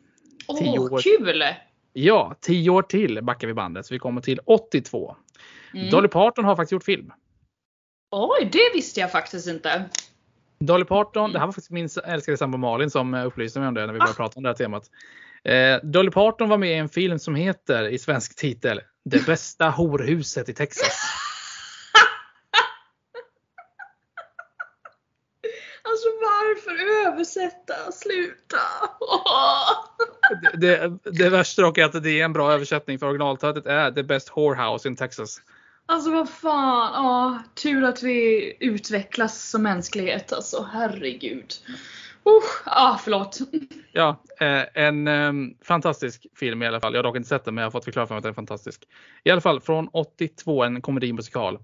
Speaker 1: Åh, oh, kul!
Speaker 2: Ja, tio år till backar vi bandet. Så vi kommer till 82. Mm. Dolly Parton har faktiskt gjort film.
Speaker 1: Oj, det visste jag faktiskt inte.
Speaker 2: Dolly Parton, mm. det här var faktiskt min älskade sambo Malin som upplyste mig om det när vi började ah. prata om det här temat. Eh, Dolly Parton var med i en film som heter i svensk titel Det bästa horhuset i Texas.
Speaker 1: Alltså varför översätta? Sluta!
Speaker 2: det, det, det värsta dock är att det är en bra översättning för originaltitlet är The Best Whorehouse in Texas.
Speaker 1: Alltså vad fan, åh, tur att vi utvecklas som mänsklighet alltså, herregud. Uh, ah, förlåt.
Speaker 2: Ja, eh, en um, fantastisk film i alla fall. Jag har dock inte sett den men jag har fått förklara för mig att den är fantastisk. I alla fall från 82, en komedimusikal.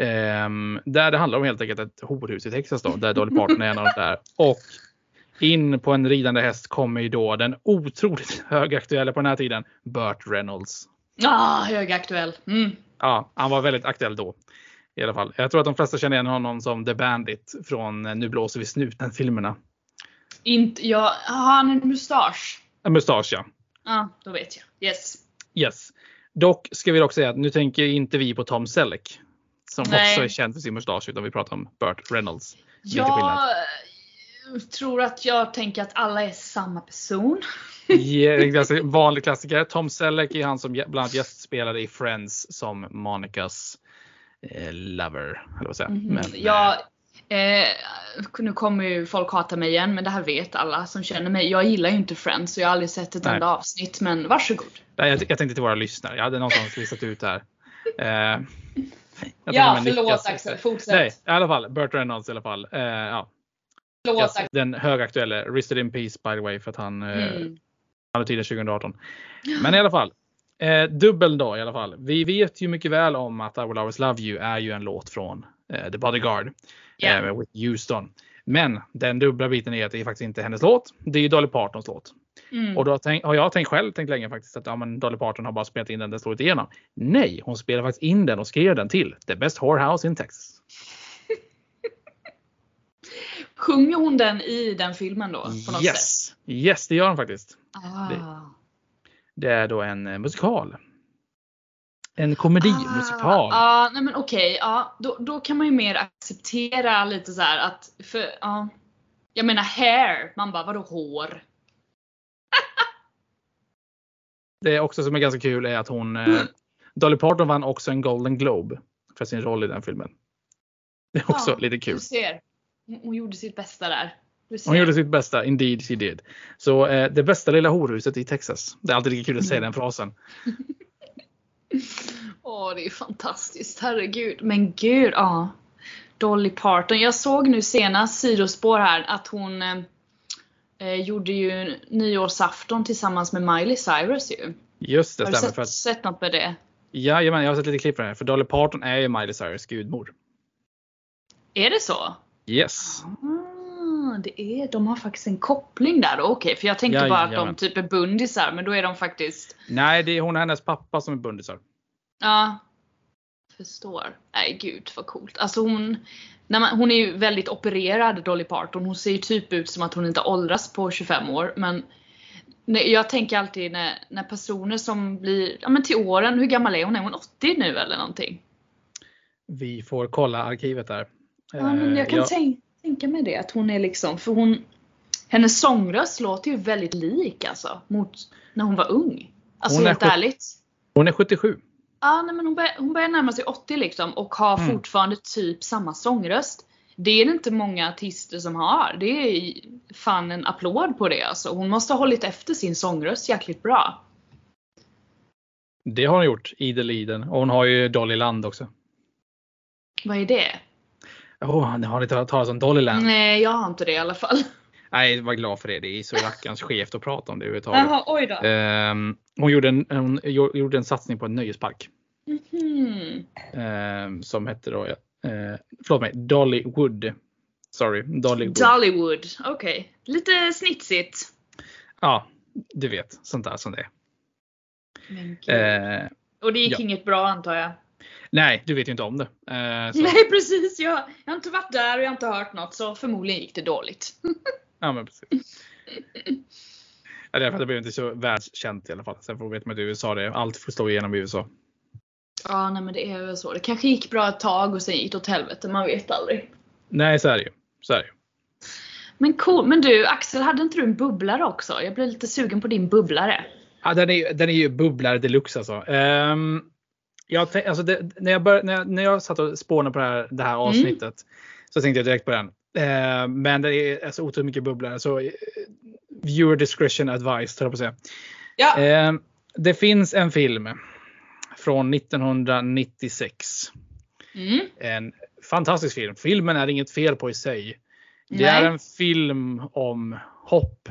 Speaker 2: Um, där det handlar om helt enkelt ett horhus i Texas då, där Dolly Parton är en av de där. Och in på en ridande häst kommer ju då den otroligt högaktuella på den här tiden, Burt Reynolds.
Speaker 1: Ah, högaktuell. Mm.
Speaker 2: Ja, han var väldigt aktuell då. I alla fall. Jag tror att de flesta känner igen honom som The Bandit från Nu blåser vi snuten-filmerna.
Speaker 1: Inte, ja, har han en mustasch?
Speaker 2: En mustasch ja.
Speaker 1: Ja, då vet jag. Yes.
Speaker 2: Yes. Dock ska vi dock säga att nu tänker inte vi på Tom Selleck. Som Nej. också är känd för sin mustasch utan vi pratar om Burt Reynolds.
Speaker 1: Jag tror att jag tänker att alla är samma person.
Speaker 2: yeah, en vanlig klassiker. Tom Selleck är han som bland annat gästspelade i Friends som Monicas eh, lover. Eller vad. Mm -hmm.
Speaker 1: Men, ja, eh, nu kommer ju folk hata mig igen men det här vet alla som känner mig. Jag gillar ju inte Friends och jag har aldrig sett ett enda avsnitt men varsågod.
Speaker 2: Nej, jag, jag tänkte till våra lyssnare. Jag hade någonstans listat ut här. Eh,
Speaker 1: ja, förlåt Axel. Fortsätt.
Speaker 2: Nej, i alla fall. Burt Reynolds i alla fall. Eh, ja.
Speaker 1: Förlåt, yes,
Speaker 2: den högaktuella. Rested in peace by the way för att han eh, mm. hade tiden 2018. Men i alla fall. Eh, dubbel då i alla fall. Vi vet ju mycket väl om att I will always love you är ju en låt från eh, The Bodyguard. Yeah. Eh, med Houston. Men den dubbla biten är att det är faktiskt inte hennes låt. Det är ju Dolly Partons låt. Mm. Och då tänk, har jag tänkt själv tänkt länge faktiskt att ja, men Dolly Parton har bara spelat in den, den slår igenom. Nej, hon spelade faktiskt in den och skrev den till The Best Whorehouse in Texas.
Speaker 1: Sjunger hon den i den filmen då? På något
Speaker 2: yes!
Speaker 1: Sätt?
Speaker 2: Yes, det gör hon faktiskt.
Speaker 1: Ah.
Speaker 2: Det, det, är då en eh, musikal. En komedimusikal.
Speaker 1: Ah, ah, nej men okej, okay, ja, då, då kan man ju mer acceptera lite så att, för, ja. Jag menar hair, man bara vadå hår?
Speaker 2: Det också som är ganska kul är att hon, eh, Dolly Parton vann också en Golden Globe för sin roll i den filmen. Det är också
Speaker 1: ja,
Speaker 2: lite kul.
Speaker 1: Du ser. Hon gjorde sitt bästa där.
Speaker 2: Hon gjorde sitt bästa, indeed she did. Så eh, det bästa lilla horhuset i Texas. Det är alltid lika kul att säga mm. den frasen.
Speaker 1: Åh, det är fantastiskt. Herregud. Men gud, ja. Dolly Parton. Jag såg nu senast sidospår här att hon eh, gjorde ju nyårsafton tillsammans med Miley Cyrus ju.
Speaker 2: Just det,
Speaker 1: Har du
Speaker 2: stämmer.
Speaker 1: sett,
Speaker 2: För att,
Speaker 1: sett något med det?
Speaker 2: jajamän, jag har sett lite klipp på det här. För Dolly Parton är ju Miley Cyrus gudmor.
Speaker 1: Är det så?
Speaker 2: Yes.
Speaker 1: Ah, det är, de har faktiskt en koppling där. Okej, för jag tänkte bara att de
Speaker 2: Jajamän.
Speaker 1: typ är bundisar, men då är de faktiskt
Speaker 2: Nej, det är hon och hennes pappa som är bundisar.
Speaker 1: Ja. Förstår. Nej gud vad coolt. Alltså hon, när man, hon är ju väldigt opererad Dolly Parton. Hon ser ju typ ut som att hon inte åldras på 25 år. Men jag tänker alltid när, när personer som blir, ja men till åren, hur gammal är hon? Är hon 80 nu eller någonting?
Speaker 2: Vi får kolla arkivet där.
Speaker 1: Ja men jag kan
Speaker 2: Eh,
Speaker 1: tänk, tänka mig det. Att hon är liksom, för hon, hennes sångröst låter ju väldigt lik alltså. Mot när hon var ung. Alltså
Speaker 2: Hon är
Speaker 1: helt
Speaker 2: sjut-
Speaker 1: ärligt.
Speaker 2: Hon är 77.
Speaker 1: Ja, nej, men hon, börjar, hon börjar närma sig 80 liksom och har
Speaker 2: Mm.
Speaker 1: fortfarande typ samma sångröst. Det är det inte många artister som har. Det är fan en applåd på det alltså. Hon måste ha hållit efter sin sångröst jäkligt bra.
Speaker 2: Det har hon gjort ideligen. Och hon har ju Dolly Land också.
Speaker 1: Vad är det?
Speaker 2: Oh, ni har inte hört talas om Dolly Land?
Speaker 1: Nej, jag har inte det i alla fall.
Speaker 2: Nej, var glad för det. Det är så rackarns skevt att prata om det överhuvudtaget.
Speaker 1: Jaha, oj då.
Speaker 2: Ehm, hon, gjorde en, hon gjorde en satsning på en nöjespark.
Speaker 1: Mhm.
Speaker 2: ehm, som hette då, eh, förlåt mig, Dollywood. Sorry, Dollywood.
Speaker 1: Dollywood, okej. Lite snitsigt.
Speaker 2: ja, du vet, sånt där som det är. Eh,
Speaker 1: och det gick
Speaker 2: ja.
Speaker 1: inget bra antar jag.
Speaker 2: nej, du vet ju inte om det. Eh,
Speaker 1: Nej precis, jag, jag har inte varit där och jag har inte hört något så förmodligen gick det dåligt.
Speaker 2: ja, men precis. Ja, att det blev inte så världskänt i alla fall. Sen får vi veta med att USA det. Allt får slå igenom i USA.
Speaker 1: Ja, nej men det är väl så. Det kanske gick bra ett tag och sen gick det åt helvete. Man vet aldrig.
Speaker 2: Nej, så är det ju. Så är det ju.
Speaker 1: Men cool. Men du Axel, hade inte du en bubblare också? Jag blev lite sugen på din bubblare.
Speaker 2: Ja, den, är, den är ju bubblare deluxe alltså. Um, jag, alltså det, när, jag bör, när, jag, när jag satt och spånade på det här, det här avsnittet så tänkte jag direkt på den. Eh, men det är så otroligt mycket bubblare så eh, viewer discretion höll jag på att säga.
Speaker 1: Ja.
Speaker 2: Eh, det finns en film från 1996.
Speaker 1: Mm.
Speaker 2: En fantastisk film. Filmen är inget fel på i sig. Det
Speaker 1: Nej.
Speaker 2: är en film om hopp.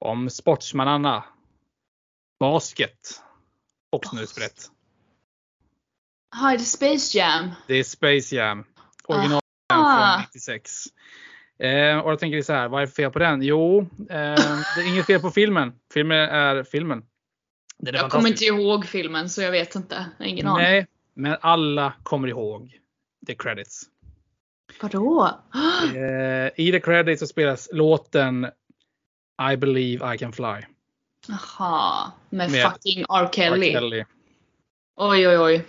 Speaker 2: Om sportsmannarna. Basket. Och snusbrett.
Speaker 1: Hi, the Space Jam.
Speaker 2: Det är Space Jam. Original
Speaker 1: Ah
Speaker 2: från 96. Eh, och då tänker så här, vad är det för fel på den? Jo, eh, det är inget fel på filmen. Filmen är filmen. Den är
Speaker 1: Jag kommer inte ihåg filmen så jag vet inte. Jag ingen aning.
Speaker 2: Nej, men alla kommer ihåg the credits.
Speaker 1: Vadå?
Speaker 2: Eh, I the credits så spelas låten I believe I can fly.
Speaker 1: Jaha. Med,
Speaker 2: Med
Speaker 1: fucking R. Kelly.
Speaker 2: R. Kelly.
Speaker 1: Oj oj oj.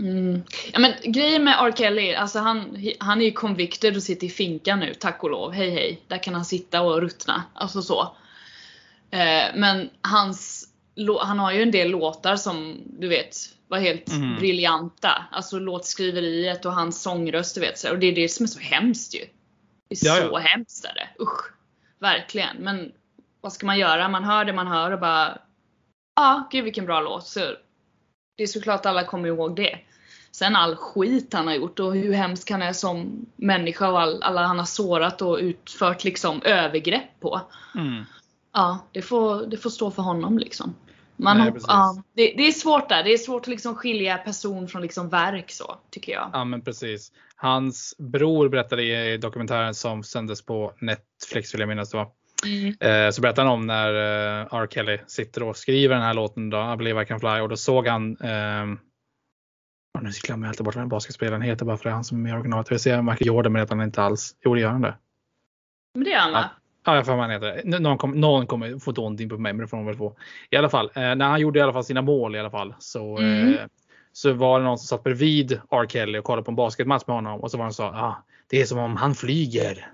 Speaker 1: Mm. Ja, men grejen med R. Kelly, alltså han, han är ju convicted och sitter i finkan nu, tack och lov. Hej hej. Där kan han sitta och ruttna. Alltså så. Eh, men hans, han har ju en del låtar som du vet var helt
Speaker 2: Mhm.
Speaker 1: briljanta. Alltså låtskriveriet och hans sångröst du vet. Så, och det är det som är så hemskt ju. Det är
Speaker 2: Ja,
Speaker 1: så hemskt är det. Usch. Verkligen. Men vad ska man göra? Man hör det man hör och bara Ja, gud vilken bra låt. Så det är såklart alla kommer ihåg det. Sen all skit han har gjort och hur hemsk han är som människa och all, alla han har sårat och utfört liksom övergrepp på.
Speaker 2: Mm.
Speaker 1: Ja, det får, det får stå för honom liksom. Man
Speaker 2: Nej,
Speaker 1: hopp, ja, det, det är svårt där. Det är svårt att liksom skilja person från liksom verk så, tycker jag.
Speaker 2: Ja men precis. Hans bror berättade i dokumentären som sändes på Netflix vill jag minnas det var.
Speaker 1: Mm.
Speaker 2: Eh, så berättade han om när eh, R. Kelly sitter och skriver den här låten då, I believe I can fly och då såg han ehm, oh, nu glömmer jag alltid bort vad den basketspelaren heter bara för det är han som är med i originalet. Jag ser Michael Jordan men det heter han inte alls. Jo det gör han det.
Speaker 1: Men det gör han va?
Speaker 2: Ja, jag får han heter. N- Någon, kom, någon kommer få någonting på mig, men det får de väl få. I alla fall, eh, när han gjorde i alla fall sina mål i alla fall så,
Speaker 1: Mm.
Speaker 2: eh, så var det någon som satt bredvid R. Kelly och kollade på en basketmatch med honom och så var han så ah, det är som om han flyger.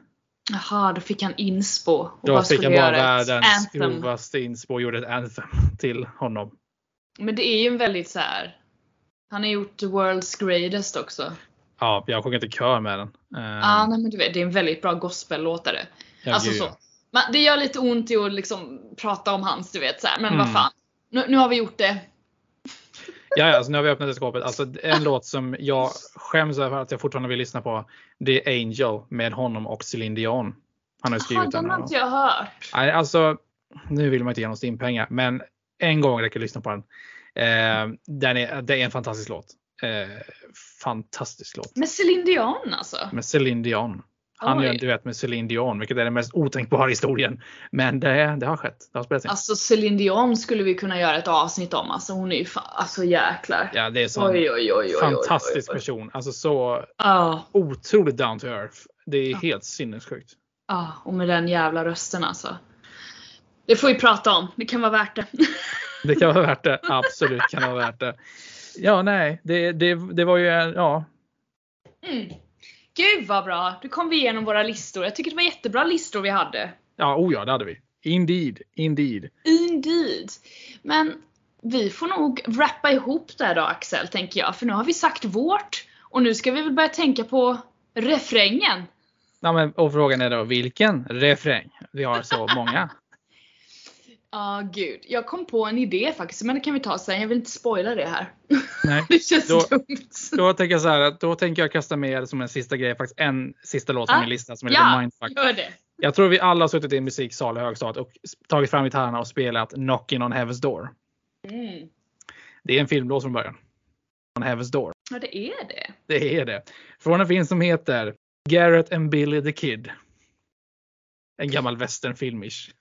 Speaker 1: Jaha, då fick han inspo. Och
Speaker 2: Då fick han bara världens grovaste inspo och gjorde ett anthem till honom.
Speaker 1: Men det är ju en väldigt så här. Han har gjort The World's Greatest också.
Speaker 2: Ja, jag sjunger inte kör med den.
Speaker 1: Ja, nej men du vet, det är en väldigt bra gospellåtare.
Speaker 2: ja,
Speaker 1: Alltså
Speaker 2: gud,
Speaker 1: så.
Speaker 2: ja.
Speaker 1: Man, det gör lite ont i att liksom prata om hans, du vet så här. Men
Speaker 2: Mm.
Speaker 1: vad fan. Nu, nu har vi gjort det.
Speaker 2: Ja, ja, alltså nu har vi öppnat det skåpet. Alltså en låt som jag skäms över att jag fortfarande vill lyssna på. Det är Angel med honom och Céline Dion. Han har skrivit
Speaker 1: Jaha, den har inte jag hört.
Speaker 2: Nej, alltså nu vill man inte ge någon stimpengar, men en gång räcker det att lyssna på den. Eh, den är, det är en fantastisk låt. Eh, fantastisk låt.
Speaker 1: Med Céline Dion alltså?
Speaker 2: Med Céline Dion. Han
Speaker 1: Oj.
Speaker 2: gör en duett med Céline Dion, vilket är det mest otänkbara historien. Men det, det har skett. Det har spelats in.
Speaker 1: Alltså Céline Dion skulle vi kunna göra ett avsnitt om. Alltså hon är ju fan, alltså jäklar.
Speaker 2: Ja, det är så
Speaker 1: Oj, oj, oj,
Speaker 2: fantastisk person. Alltså så
Speaker 1: Ja,
Speaker 2: otroligt down to earth. Det är helt sinnessjukt.
Speaker 1: ja, och med den jävla rösten alltså. Det får vi prata om. Det kan vara värt det.
Speaker 2: Det kan vara värt det. Absolut kan det vara värt det. Ja, nej, det, det, det var ju, ja.
Speaker 1: Mm. Gud vad bra! Nu kom vi igenom våra listor. Jag tycker det var jättebra listor vi hade.
Speaker 2: Ja, oh ja, det hade vi. Indeed, indeed.
Speaker 1: Indeed. Men vi får nog wrappa ihop det då Axel, tänker jag. För nu har vi sagt vårt. Och nu ska vi väl börja tänka på refrängen.
Speaker 2: Ja, men, och frågan är då vilken refräng? Vi har så många.
Speaker 1: Ja, gud. Jag kom på en idé faktiskt, men det kan vi ta sen. Jag vill inte spoila det här.
Speaker 2: Nej.
Speaker 1: det känns
Speaker 2: Då-
Speaker 1: dumt.
Speaker 2: Då tänker jag så här då tänker jag kasta med som en sista grej, faktiskt en sista låt på
Speaker 1: Ah,
Speaker 2: min lista som är
Speaker 1: Ja,
Speaker 2: lite mindfuck.
Speaker 1: gör det.
Speaker 2: Jag tror vi alla har suttit i en musiksal i högstadiet och tagit fram gitarrerna och spelat Knockin' on Heaven's Door.
Speaker 1: Mm.
Speaker 2: Det är en filmlåt från början. On Heaven's Door.
Speaker 1: Ja, det är det.
Speaker 2: Det är det. Från en film som heter Garrett and Billy the Kid. En gammal westernfilmish.
Speaker 1: Men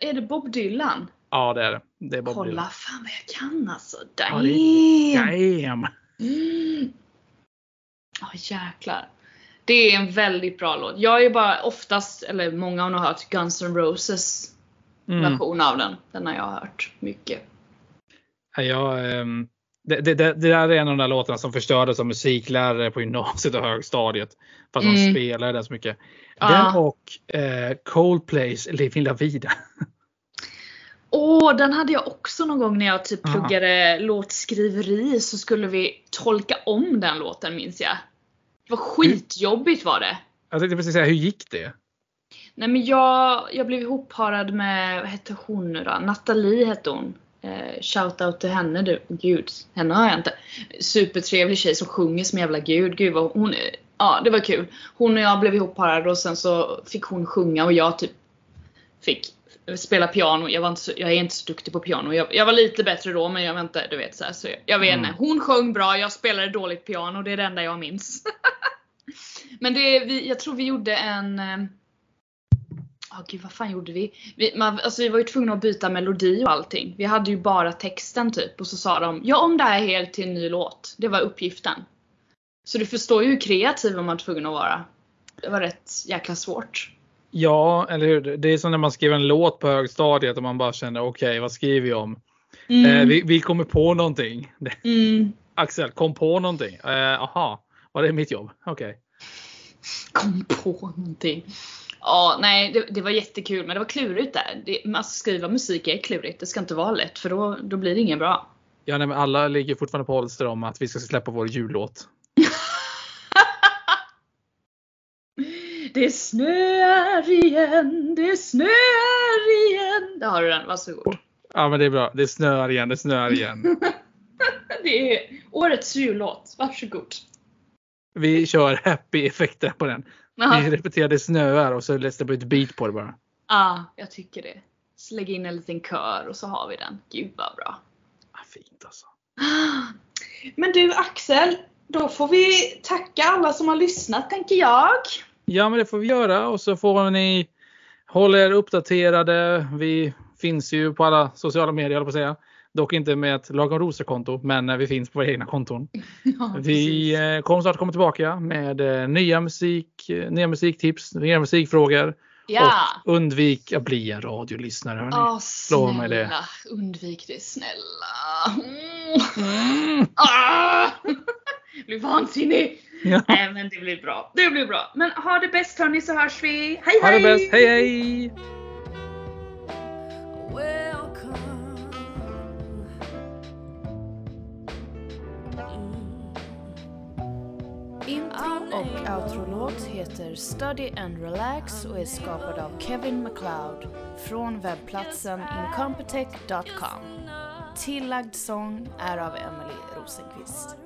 Speaker 1: Är det Bob Dylan?
Speaker 2: Ja, det är det. Det är Bob
Speaker 1: Kolla
Speaker 2: Dylan.
Speaker 1: fan vad jag kan alltså.
Speaker 2: Ja,
Speaker 1: Damn!
Speaker 2: Damn!
Speaker 1: Mm. Ja jäklar. Det är en väldigt bra låt. Jag är bara oftast, eller många har nog hört Guns N' Roses
Speaker 2: Mm.
Speaker 1: version av den. Den har jag hört mycket.
Speaker 2: Ja, Jag, ehm, det, det, det, där är en av de där låtarna som förstördes av musiklärare på gymnasiet och högstadiet. För att de
Speaker 1: Mm.
Speaker 2: spelade den så mycket.
Speaker 1: Ja.
Speaker 2: Den och eh, Coldplays Living La Vida.
Speaker 1: Åh, den hade jag också någon gång när jag typ pluggade låtskriveri så skulle vi tolka om den låten minns jag. Det var skitjobbigt var det.
Speaker 2: Jag tänkte precis säga, hur gick det?
Speaker 1: Nej men jag, jag blev ihopparad med, vad hette hon nu då? Nathalie hette hon. Eh, Shoutout till henne du. Gud, henne har jag inte. Supertrevlig tjej som sjunger som jävla gud. Gud vad hon Ja det var kul. Hon och jag blev ihopparade och sen så fick hon sjunga och jag typ fick spela piano. Jag, var inte så, jag är inte så duktig på piano. Jag, jag var lite bättre då men jag var inte, du vet så, här, så jag, jag vet
Speaker 2: Mm.
Speaker 1: inte. Hon sjöng bra, jag spelade dåligt piano. Det är det enda jag minns. men det, vi, jag tror vi gjorde en Ja gud vad fan gjorde vi? Vi, man, alltså, vi var ju tvungna att byta melodi och allting. Vi hade ju bara texten typ och så sa de ja om det här är helt till en ny låt. Det var uppgiften. Så du förstår ju hur kreativ man var tvungen att vara. Det var rätt jäkla svårt.
Speaker 2: Ja, eller hur? Det är som när man skriver en låt på högstadiet och man bara känner okej, vad skriver vi om?
Speaker 1: Mm.
Speaker 2: Eh, vi, vi kommer på någonting.
Speaker 1: Mm.
Speaker 2: Axel, kom på någonting. Eh, aha, var det mitt jobb? Okej.
Speaker 1: Kom på någonting. Ja, nej det, det var jättekul men det var klurigt där. Det, alltså, skriva musik är klurigt. Det ska inte vara lätt för då, då blir det inget bra.
Speaker 2: Ja, nej, men alla ligger fortfarande på hållster om att vi ska släppa vår jullåt.
Speaker 1: Det snöar igen, det snöar igen. Där har du den, varsågod.
Speaker 2: Ja, men det är bra. Det snöar igen, det snöar igen.
Speaker 1: Det är årets jullåt, varsågod.
Speaker 2: Vi kör happy-effekter på den. Vi
Speaker 1: Ja,
Speaker 2: repeterar det snöar och så läser vi ett beat på det bara.
Speaker 1: ah, jag tycker det. Så lägg in en liten kör och så har vi den. Gud vad bra.
Speaker 2: Ah, fint alltså.
Speaker 1: Men du Axel, då får vi tacka alla som har lyssnat tänker jag.
Speaker 2: Ja, men det får vi göra och så får ni hålla er uppdaterade. Vi finns ju på alla sociala medier, på att säga. Dock inte med ett Lagom Rosor-konto, men eh, vi finns på våra egna konton.
Speaker 1: Ja,
Speaker 2: Vi eh, kommer snart komma tillbaka med eh, nya, musik, nya musiktips, nya musikfrågor.
Speaker 1: ja.
Speaker 2: Och undvik att bli en radiolyssnare. Hörni.
Speaker 1: Åh
Speaker 2: Lova mig det.
Speaker 1: snälla, undvik det snälla. Mm.
Speaker 2: Mm.
Speaker 1: Ah! Blir vansinnig.
Speaker 2: Ja.
Speaker 1: Nej men det blir bra. Det blir bra. Men ha det bäst hörni så hörs vi. Hej
Speaker 2: Ha
Speaker 1: hej!
Speaker 2: det bäst, hej hej!
Speaker 3: Och outro-låt heter Study and Relax och är skapad av Kevin MacLeod från webbplatsen incompetech.com.
Speaker 1: Tillagd sång är av Emily Rosenqvist.